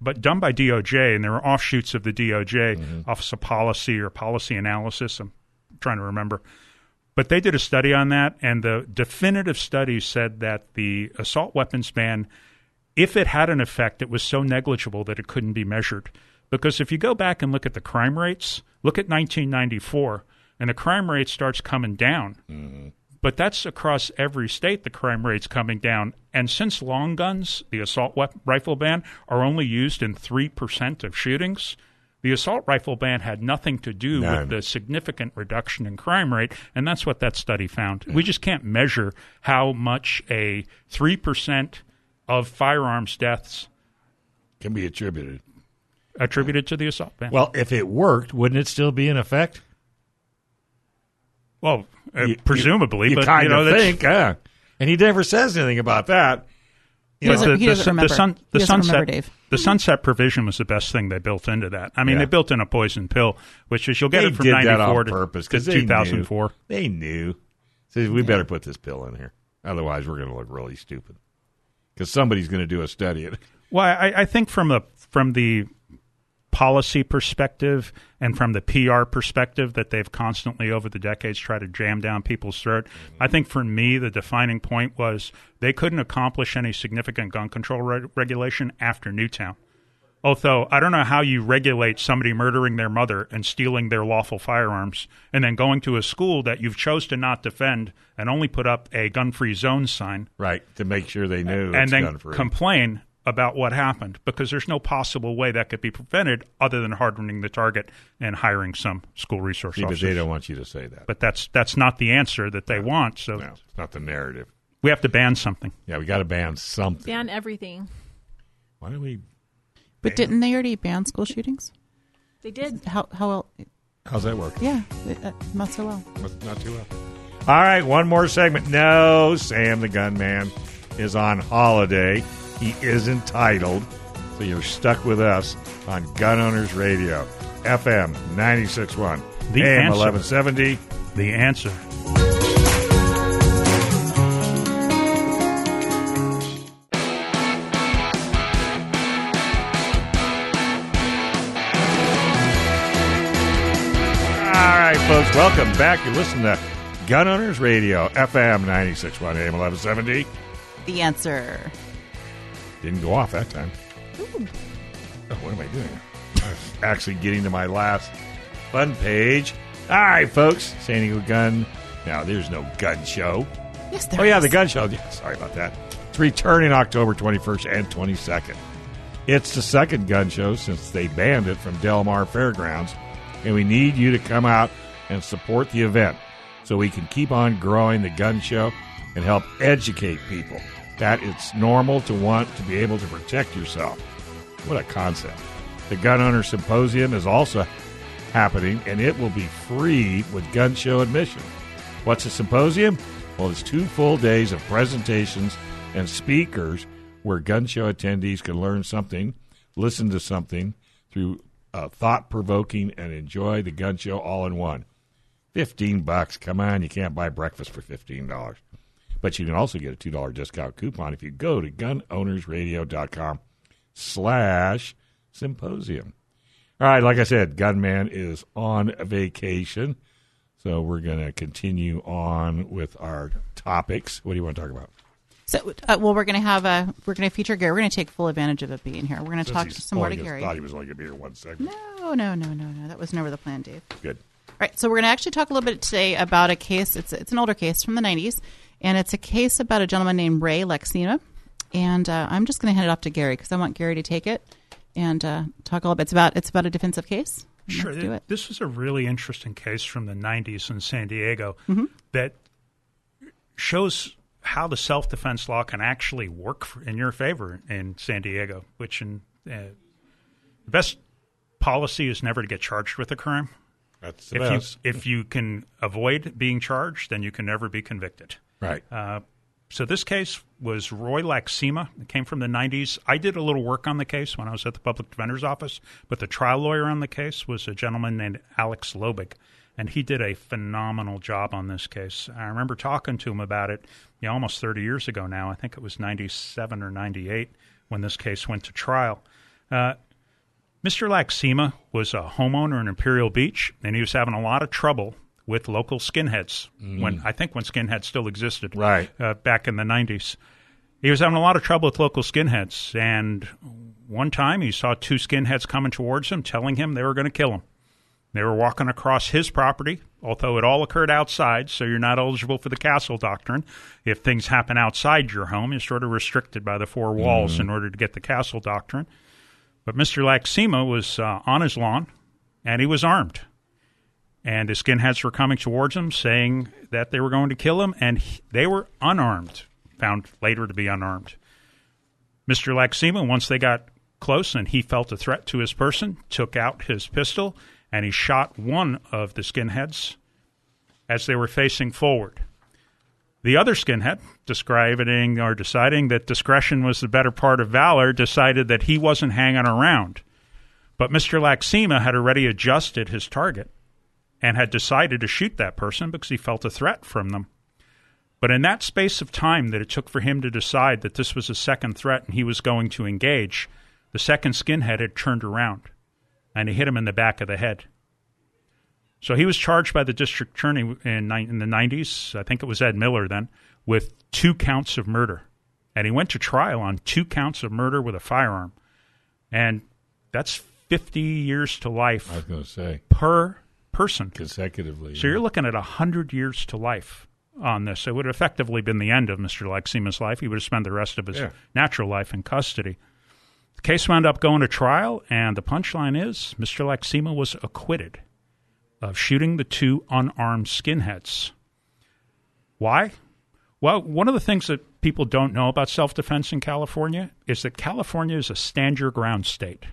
but done by DOJ, and there are offshoots of the DOJ, Office of Policy or Policy Analysis. I'm trying to remember. But they did a study on that, and the definitive study said that the assault weapons ban, if it had an effect, it was so negligible that it couldn't be measured. Because if you go back and look at the crime rates, look at 1994, and the crime rate starts coming down. But that's across every state, the crime rate's coming down. And since long guns, the assault wep- rifle ban, are only used in 3% of shootings, the assault rifle ban had nothing to do None. with the significant reduction in crime rate. And that's what that study found. We just can't measure how much a 3% of firearms deaths Can be attributed. attributed to the assault ban. Well, if it worked, wouldn't it still be in effect? Well, uh, You- presumably, you, but kind you know, of that's- think, yeah. And he never says anything about that. He But doesn't- he doesn't sun- remember. the sunset, remember, Dave. The sunset provision was the best thing they built into that. I mean, Yeah. they built in a poison pill, which is you'll get they it from did '94 to, purpose to because they 2004. Knew. They knew. So we better put this pill in here, otherwise we're going to look really stupid. Because somebody's going to do a study. Well, I, I think from the from the policy perspective and from the PR perspective that they've constantly over the decades tried to jam down people's throat. I think for me the defining point was they couldn't accomplish any significant gun control re- regulation after Newtown. Although I don't know how you regulate somebody murdering their mother and stealing their lawful firearms and then going to a school that you've chose to not defend and only put up a gun-free zone sign Right, to make sure they knew and it's then gun-free. complain about what happened because there's no possible way that could be prevented other than hardening the target and hiring some school resource See, but officers. they don't want you to say that. But that's that's not the answer that they want. So no, it's not the narrative. we have to ban something. Yeah, we got to ban something. Ban everything. Why don't we? But didn't they already ban school shootings? They did. How how well? How's that work? Yeah, uh, not so well. Not- Not too well. All right, one more segment. No, Sam the Gunman is on holiday. He is entitled. So you're stuck with us on Gun Owners Radio, FM 961, the AM answer. 1170. The answer. folks. Welcome back. You listen to Gun Owners Radio, FM 961 AM 1170. The answer. Didn't go off that time. Oh, what am I doing? I was actually getting to my last fun page. All right, folks. San Diego Gun. Now, there's no gun show. Yes, there Oh, yeah, is. the gun show. Yeah, sorry about that. It's returning October 21st and 22nd. It's the second gun show since they banned it from Del Mar Fairgrounds, and we need you to come out and support the event so we can keep on growing the gun show and help educate people that it's normal to want to be able to protect yourself. What a concept. The Gun Owner Symposium is also happening, and it will be free with gun show admission. What's a symposium? Well, it's two full days of presentations and speakers where gun show attendees can learn something, listen to something through uh, thought provoking, and enjoy the gun show all in one. 15 bucks. Come on, you can't buy breakfast for $15. But you can also get a $2 discount coupon if you go to gunownersradio.com slash symposium. All right, like I said, Gunman is on vacation. So we're going to continue on with our topics. What do you want to talk about? So, uh, well, we're going to have a we're going to feature Gary. We're going to take full advantage of it being here. We're going to talk some more to Gary. thought he was only going to be here one second. No, no, no, no, no. That was never the plan, Dave. Good. All right, So we're going to actually talk a little bit today about a case. It's it's an older case from the '90s, and it's a case about a gentleman named Roy Lacsina. And uh, I'm just going to hand it off to Gary because I want Gary to take it and uh, talk a little bit. It's about it's about a defensive case. Sure. Let's do it. This is a really interesting case from the 90s in San Diego Mm-hmm. that shows how the self defense law can actually work for, in your favor in San Diego, which in uh, the best policy is never to get charged with a crime. That's the If you, best. if you can avoid being charged, then you can never be convicted. Right. Uh, so this case was Roy Lacsina. It came from the 90s. I did a little work on the case when I was at the public defender's office, but the trial lawyer on the case was a gentleman named Alex Lobig, and he did a phenomenal job on this case. I remember talking to him about it you know, almost 30 years ago now. I think it was 97 or 98 when this case went to trial. Uh, Mr. Lacsina was a homeowner in Imperial Beach, and he was having a lot of trouble with local skinheads when I think when skinheads still existed, Right. uh, back in the '90s. He was having a lot of trouble with local skinheads, and one time he saw two skinheads coming towards him, telling him they were going to kill him. They were walking across his property, although it all occurred outside, so you're not eligible for the castle doctrine. If things happen outside your home, you're sort of restricted by the four walls in order to get the castle doctrine. But Mr. Lacsina was uh, on his lawn, and he was armed. And the skinheads were coming towards him, saying that they were going to kill him, and he- they were unarmed, found later to be unarmed. Mr. Lacsina, once they got close and he felt a threat to his person, took out his pistol and he shot one of the skinheads as they were facing forward. The other skinhead, describing or deciding that discretion was the better part of valor, decided that he wasn't hanging around. But Mr. Lacsina had already adjusted his target and had decided to shoot that person because he felt a threat from them. But in that space of time that it took for him to decide that this was a second threat and he was going to engage, the second skinhead had turned around and he hit him in the back of the head. So he was charged by the district attorney in, in the 90s, I think it was Ed Miller then, with two counts of murder. And he went to trial on two counts of murder with a firearm. And that's 50 years to life I was going to say per person. consecutively. So you're looking at 100 years to life on this. It would have effectively been the end of Mr. Lacsina's life. He would have spent the rest of his Yeah. natural life in custody. The case wound up going to trial, and the punchline is Mr. Lacsina was acquitted of shooting the two unarmed skinheads. Why? Well, one of the things that people don't know about self defense in California is that California is a stand your ground state.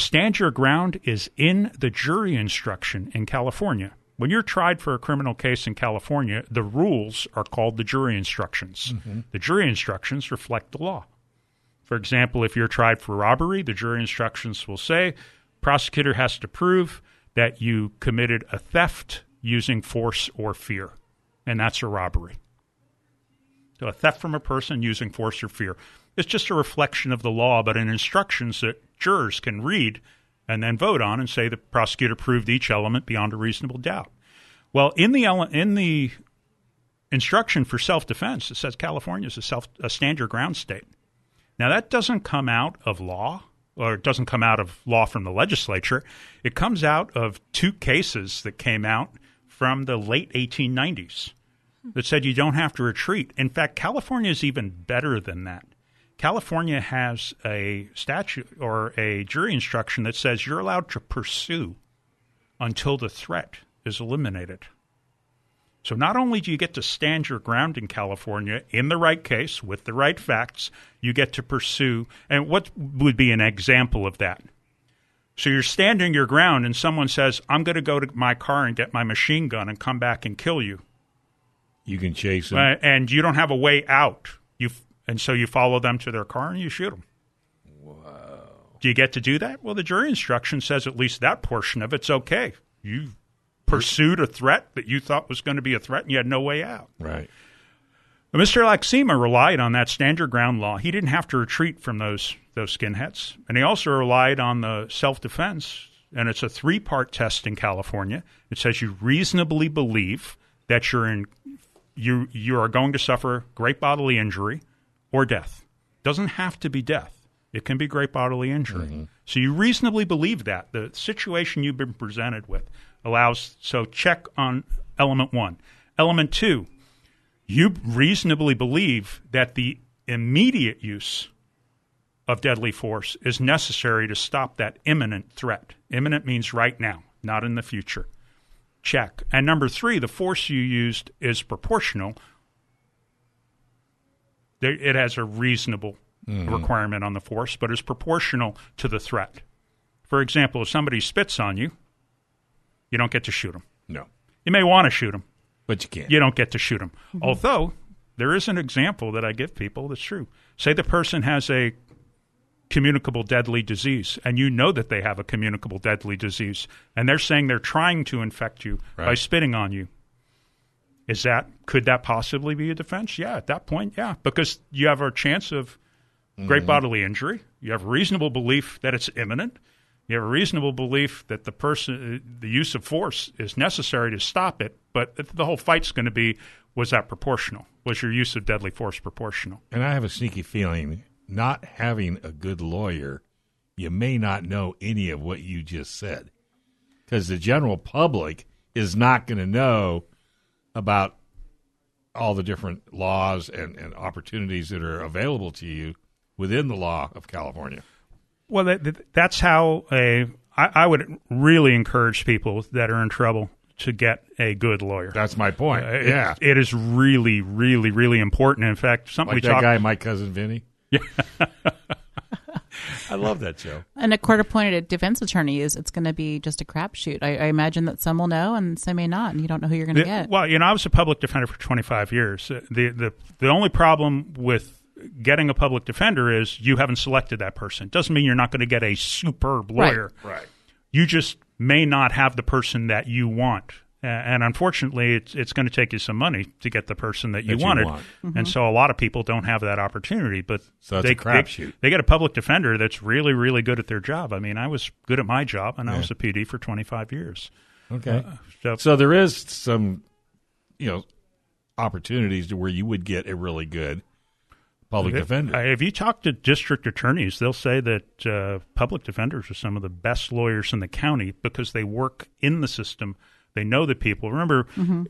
Stand your ground is in the jury instruction in California. When you're tried for a criminal case in California, the rules are called the jury instructions. Mm-hmm. The jury instructions reflect the law. For example, if you're tried for robbery, the jury instructions will say prosecutor has to prove that you committed a theft using force or fear, and that's a robbery. So a theft from a person using force or fear. It's just a reflection of the law, but in instructions that jurors can read and then vote on and say the prosecutor proved each element beyond a reasonable doubt. Well, in the ele- in the instruction for self defense, it says California is a self a stand your ground state. Now that doesn't come out of law or it doesn't come out of law from the legislature. It comes out of two cases that came out from the late 1890s that said you don't have to retreat. In fact, California is even better than that. California has a statute or a jury instruction that says you're allowed to pursue until the threat is eliminated. So not only do you get to stand your ground in California in the right case with the right facts, you get to pursue. And what would be an example of that? So you're standing your ground, and someone says, "I'm going to go to my car and get my machine gun and come back and kill you," You can chase them. uh, and you don't have a way out. You f- and so you follow them to their car and you shoot them. Do you get to do that? Well, the jury instruction says at least that portion of it's okay. You pursued a threat that you thought was going to be a threat, and you had no way out. Right. But Mr. Lacsina relied on that stand your ground law. He didn't have to retreat from those those skinheads, and he also relied on the self defense. And it's a three part test in California. It says you reasonably believe that you're in you you are going to suffer great bodily injury or death. Doesn't have to be death. It can be great bodily injury. Mm-hmm. So you reasonably believe that the situation you've been presented with allows. So check on element one. Element two, you reasonably believe that the immediate use of deadly force is necessary to stop that imminent threat. Imminent means right now, not in the future. Check. And number three, the force you used is proportional. There- It has a reasonable mm-hmm. requirement on the force, but is proportional to the threat. For example, if somebody spits on you, you don't get to shoot them. No. You may want to shoot them, But you can't. you don't get to shoot them. Mm-hmm. Although there is an example that I give people that's true. Say the person has a communicable deadly disease, and you know that they have a communicable deadly disease, and they're saying they're trying to infect you by spitting on you. Is that could that possibly be a defense? Yeah, at that point, yeah, because you have a chance of great mm-hmm. bodily injury. You have reasonable belief that it's imminent. You have a reasonable belief that the person, the use of force is necessary to stop it. But the whole fight's going to be: was that proportional? Was your use of deadly force proportional? And I have a sneaky feeling not having a good lawyer, you may not know any of what you just said. Because the general public is not going to know about all the different laws and, and opportunities that are available to you within the law of California. Well, that, that- that's how a. I, I would really encourage people that are in trouble to get a good lawyer. That's my point. Uh, it- yeah. it is really, really, really important. In fact, something like we that guy, my cousin Vinny. Yeah. I love that show. And a court appointed defense attorney is it's going to be just a crapshoot. I, I imagine that some will know and some may not, and you don't know who you're going to get. Well, you know, I was a public defender for 25 years. Uh, The the the only problem with getting a public defender is you haven't selected that person. Doesn't mean you're not going to get a superb Right. lawyer. Right. You just may not have the person that you want. Uh, and unfortunately, it's it's going to take you some money to get the person that you That you wanted, want. and so a lot of people don't have that opportunity. But So it's they, a crapshoot. They, they get a public defender that's really, really good at their job. I mean, I was good at my job, and I was a PD for 25 years. Okay. So, So there is some, you know, opportunities to where you would get a really good public defender. Uh, If you talk to district attorneys, they'll say that uh, public defenders are some of the best lawyers in the county because they work in the system. They know the people. Remember,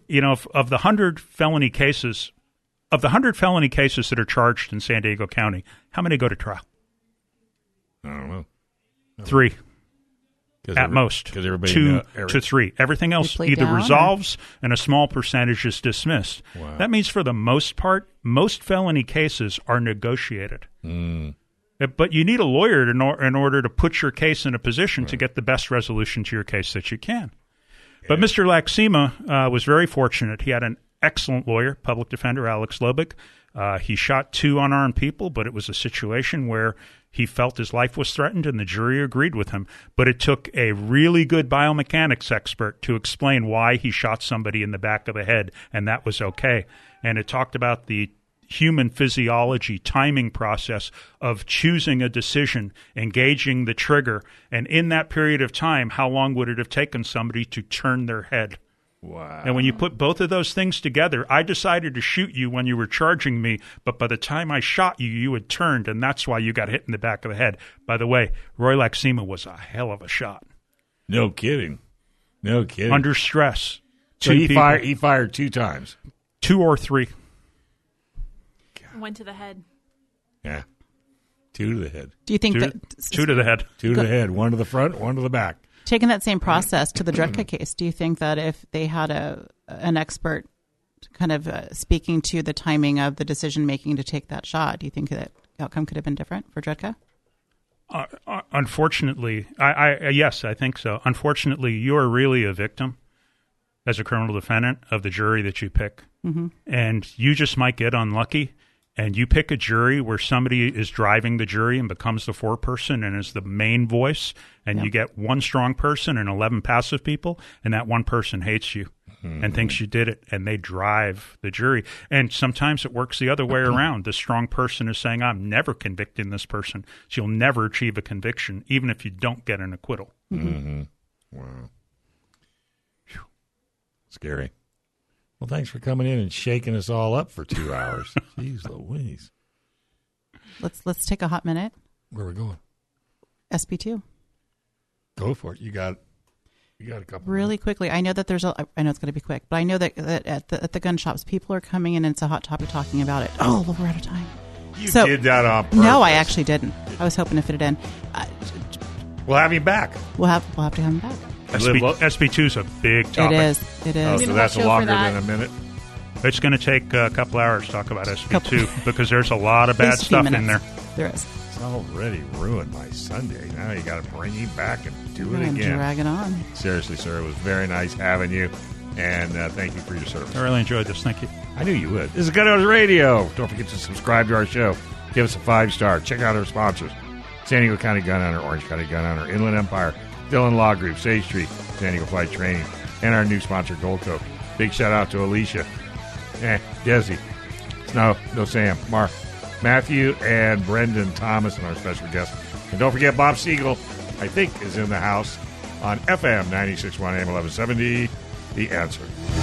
you know, of, of the hundred felony cases, of the hundred felony cases that are charged in San Diego County, how many go to trial? I don't know. Three Cause at every- most. 'cause everybody two know- every- to three. Everything else either down, or- resolves and a small percentage is dismissed. Wow. That means for the most part, most felony cases are negotiated. Mm. But you need a lawyer to nor- in order to put your case in a position to get the best resolution to your case that you can. But Mr. Lacsina uh, was very fortunate. He had an excellent lawyer, public defender Alex Lobick. Uh, he shot two unarmed people, but it was a situation where he felt his life was threatened, and the jury agreed with him. But it took a really good biomechanics expert to explain why he shot somebody in the back of the head, and that was okay. And it talked about the human physiology timing process of choosing a decision, engaging the trigger, and in that period of time, how long would it have taken somebody to turn their head? Wow. And when you put both of those things together, I decided to shoot you when you were charging me, but by the time I shot you, you had turned, and that's why you got hit in the back of the head. By the way, Roy Lacsina was a hell of a shot. No kidding. No kidding. Under stress. so he people- fired. He fired two times. two or three. Went to the head. Yeah. Two to the head. Do you think Two, that two to the head. Two to the head. One to the front. One to the back. taking that same process to the Dredka case, do you think that if they had a an expert kind of uh, speaking to the timing of the decision making to take that shot, do you think that outcome could have been different for Dredka? Uh, uh, unfortunately, I, I uh, yes, I think so. Unfortunately, you are really a victim as a criminal defendant of the jury that you pick, mm-hmm. and you just might get unlucky. And you pick a jury where somebody is driving the jury and becomes the foreperson and is the main voice, and you get one strong person and eleven passive people, and that one person hates you mm-hmm. and thinks you did it, and they drive the jury. And sometimes it works the other way around. The strong person is saying, "I'm never convicting this person," so you'll never achieve a conviction, even if you don't get an acquittal. Mm-hmm. Wow. Phew. Scary. Well, thanks for coming in and shaking us all up for two hours. Jeez Louise. Let's let's take a hot minute. Where are we going? SB two Go for it. You got you got a couple really quickly. I know that there's a. I know it's going to be quick, but I know that, that at the at the gun shops, people are coming in and it's a hot topic talking about it. Oh, well, we're out of time. You So- did that on purpose. No, I actually didn't. I was hoping to fit it in. Uh, We'll have you back. we'll have we'll have to have him back. SB, lo- SB2 is a big topic. It is. It is. Oh, so that's longer that. than a minute. It's going to take a couple hours to talk about SB2 because there's a lot of bad least a few stuff in there. There is. It's already ruined my Sunday. Now you got to bring me back and do it I'm again. dragging on. Seriously, sir, it was very nice having you, and uh, thank you for your service. I really enjoyed this. Thank you. I knew you would. This is Gun Owners Radio. Don't forget to subscribe to our show. Give us a five star. Check out our sponsors: San Diego County Gun Owner, Orange County Gun Owner, Inland Empire, Dillon Law Group, Sage Street, San Diego Flight Training, and our new sponsor, Gold Coat. Big shout out to Alicia, eh, Desi, no, no Sam, Mark, Matthew, and Brendan Thomas, and our special guest. And don't forget Bob Siegel, I think, is in the house on FM 961 AM 1170. The answer.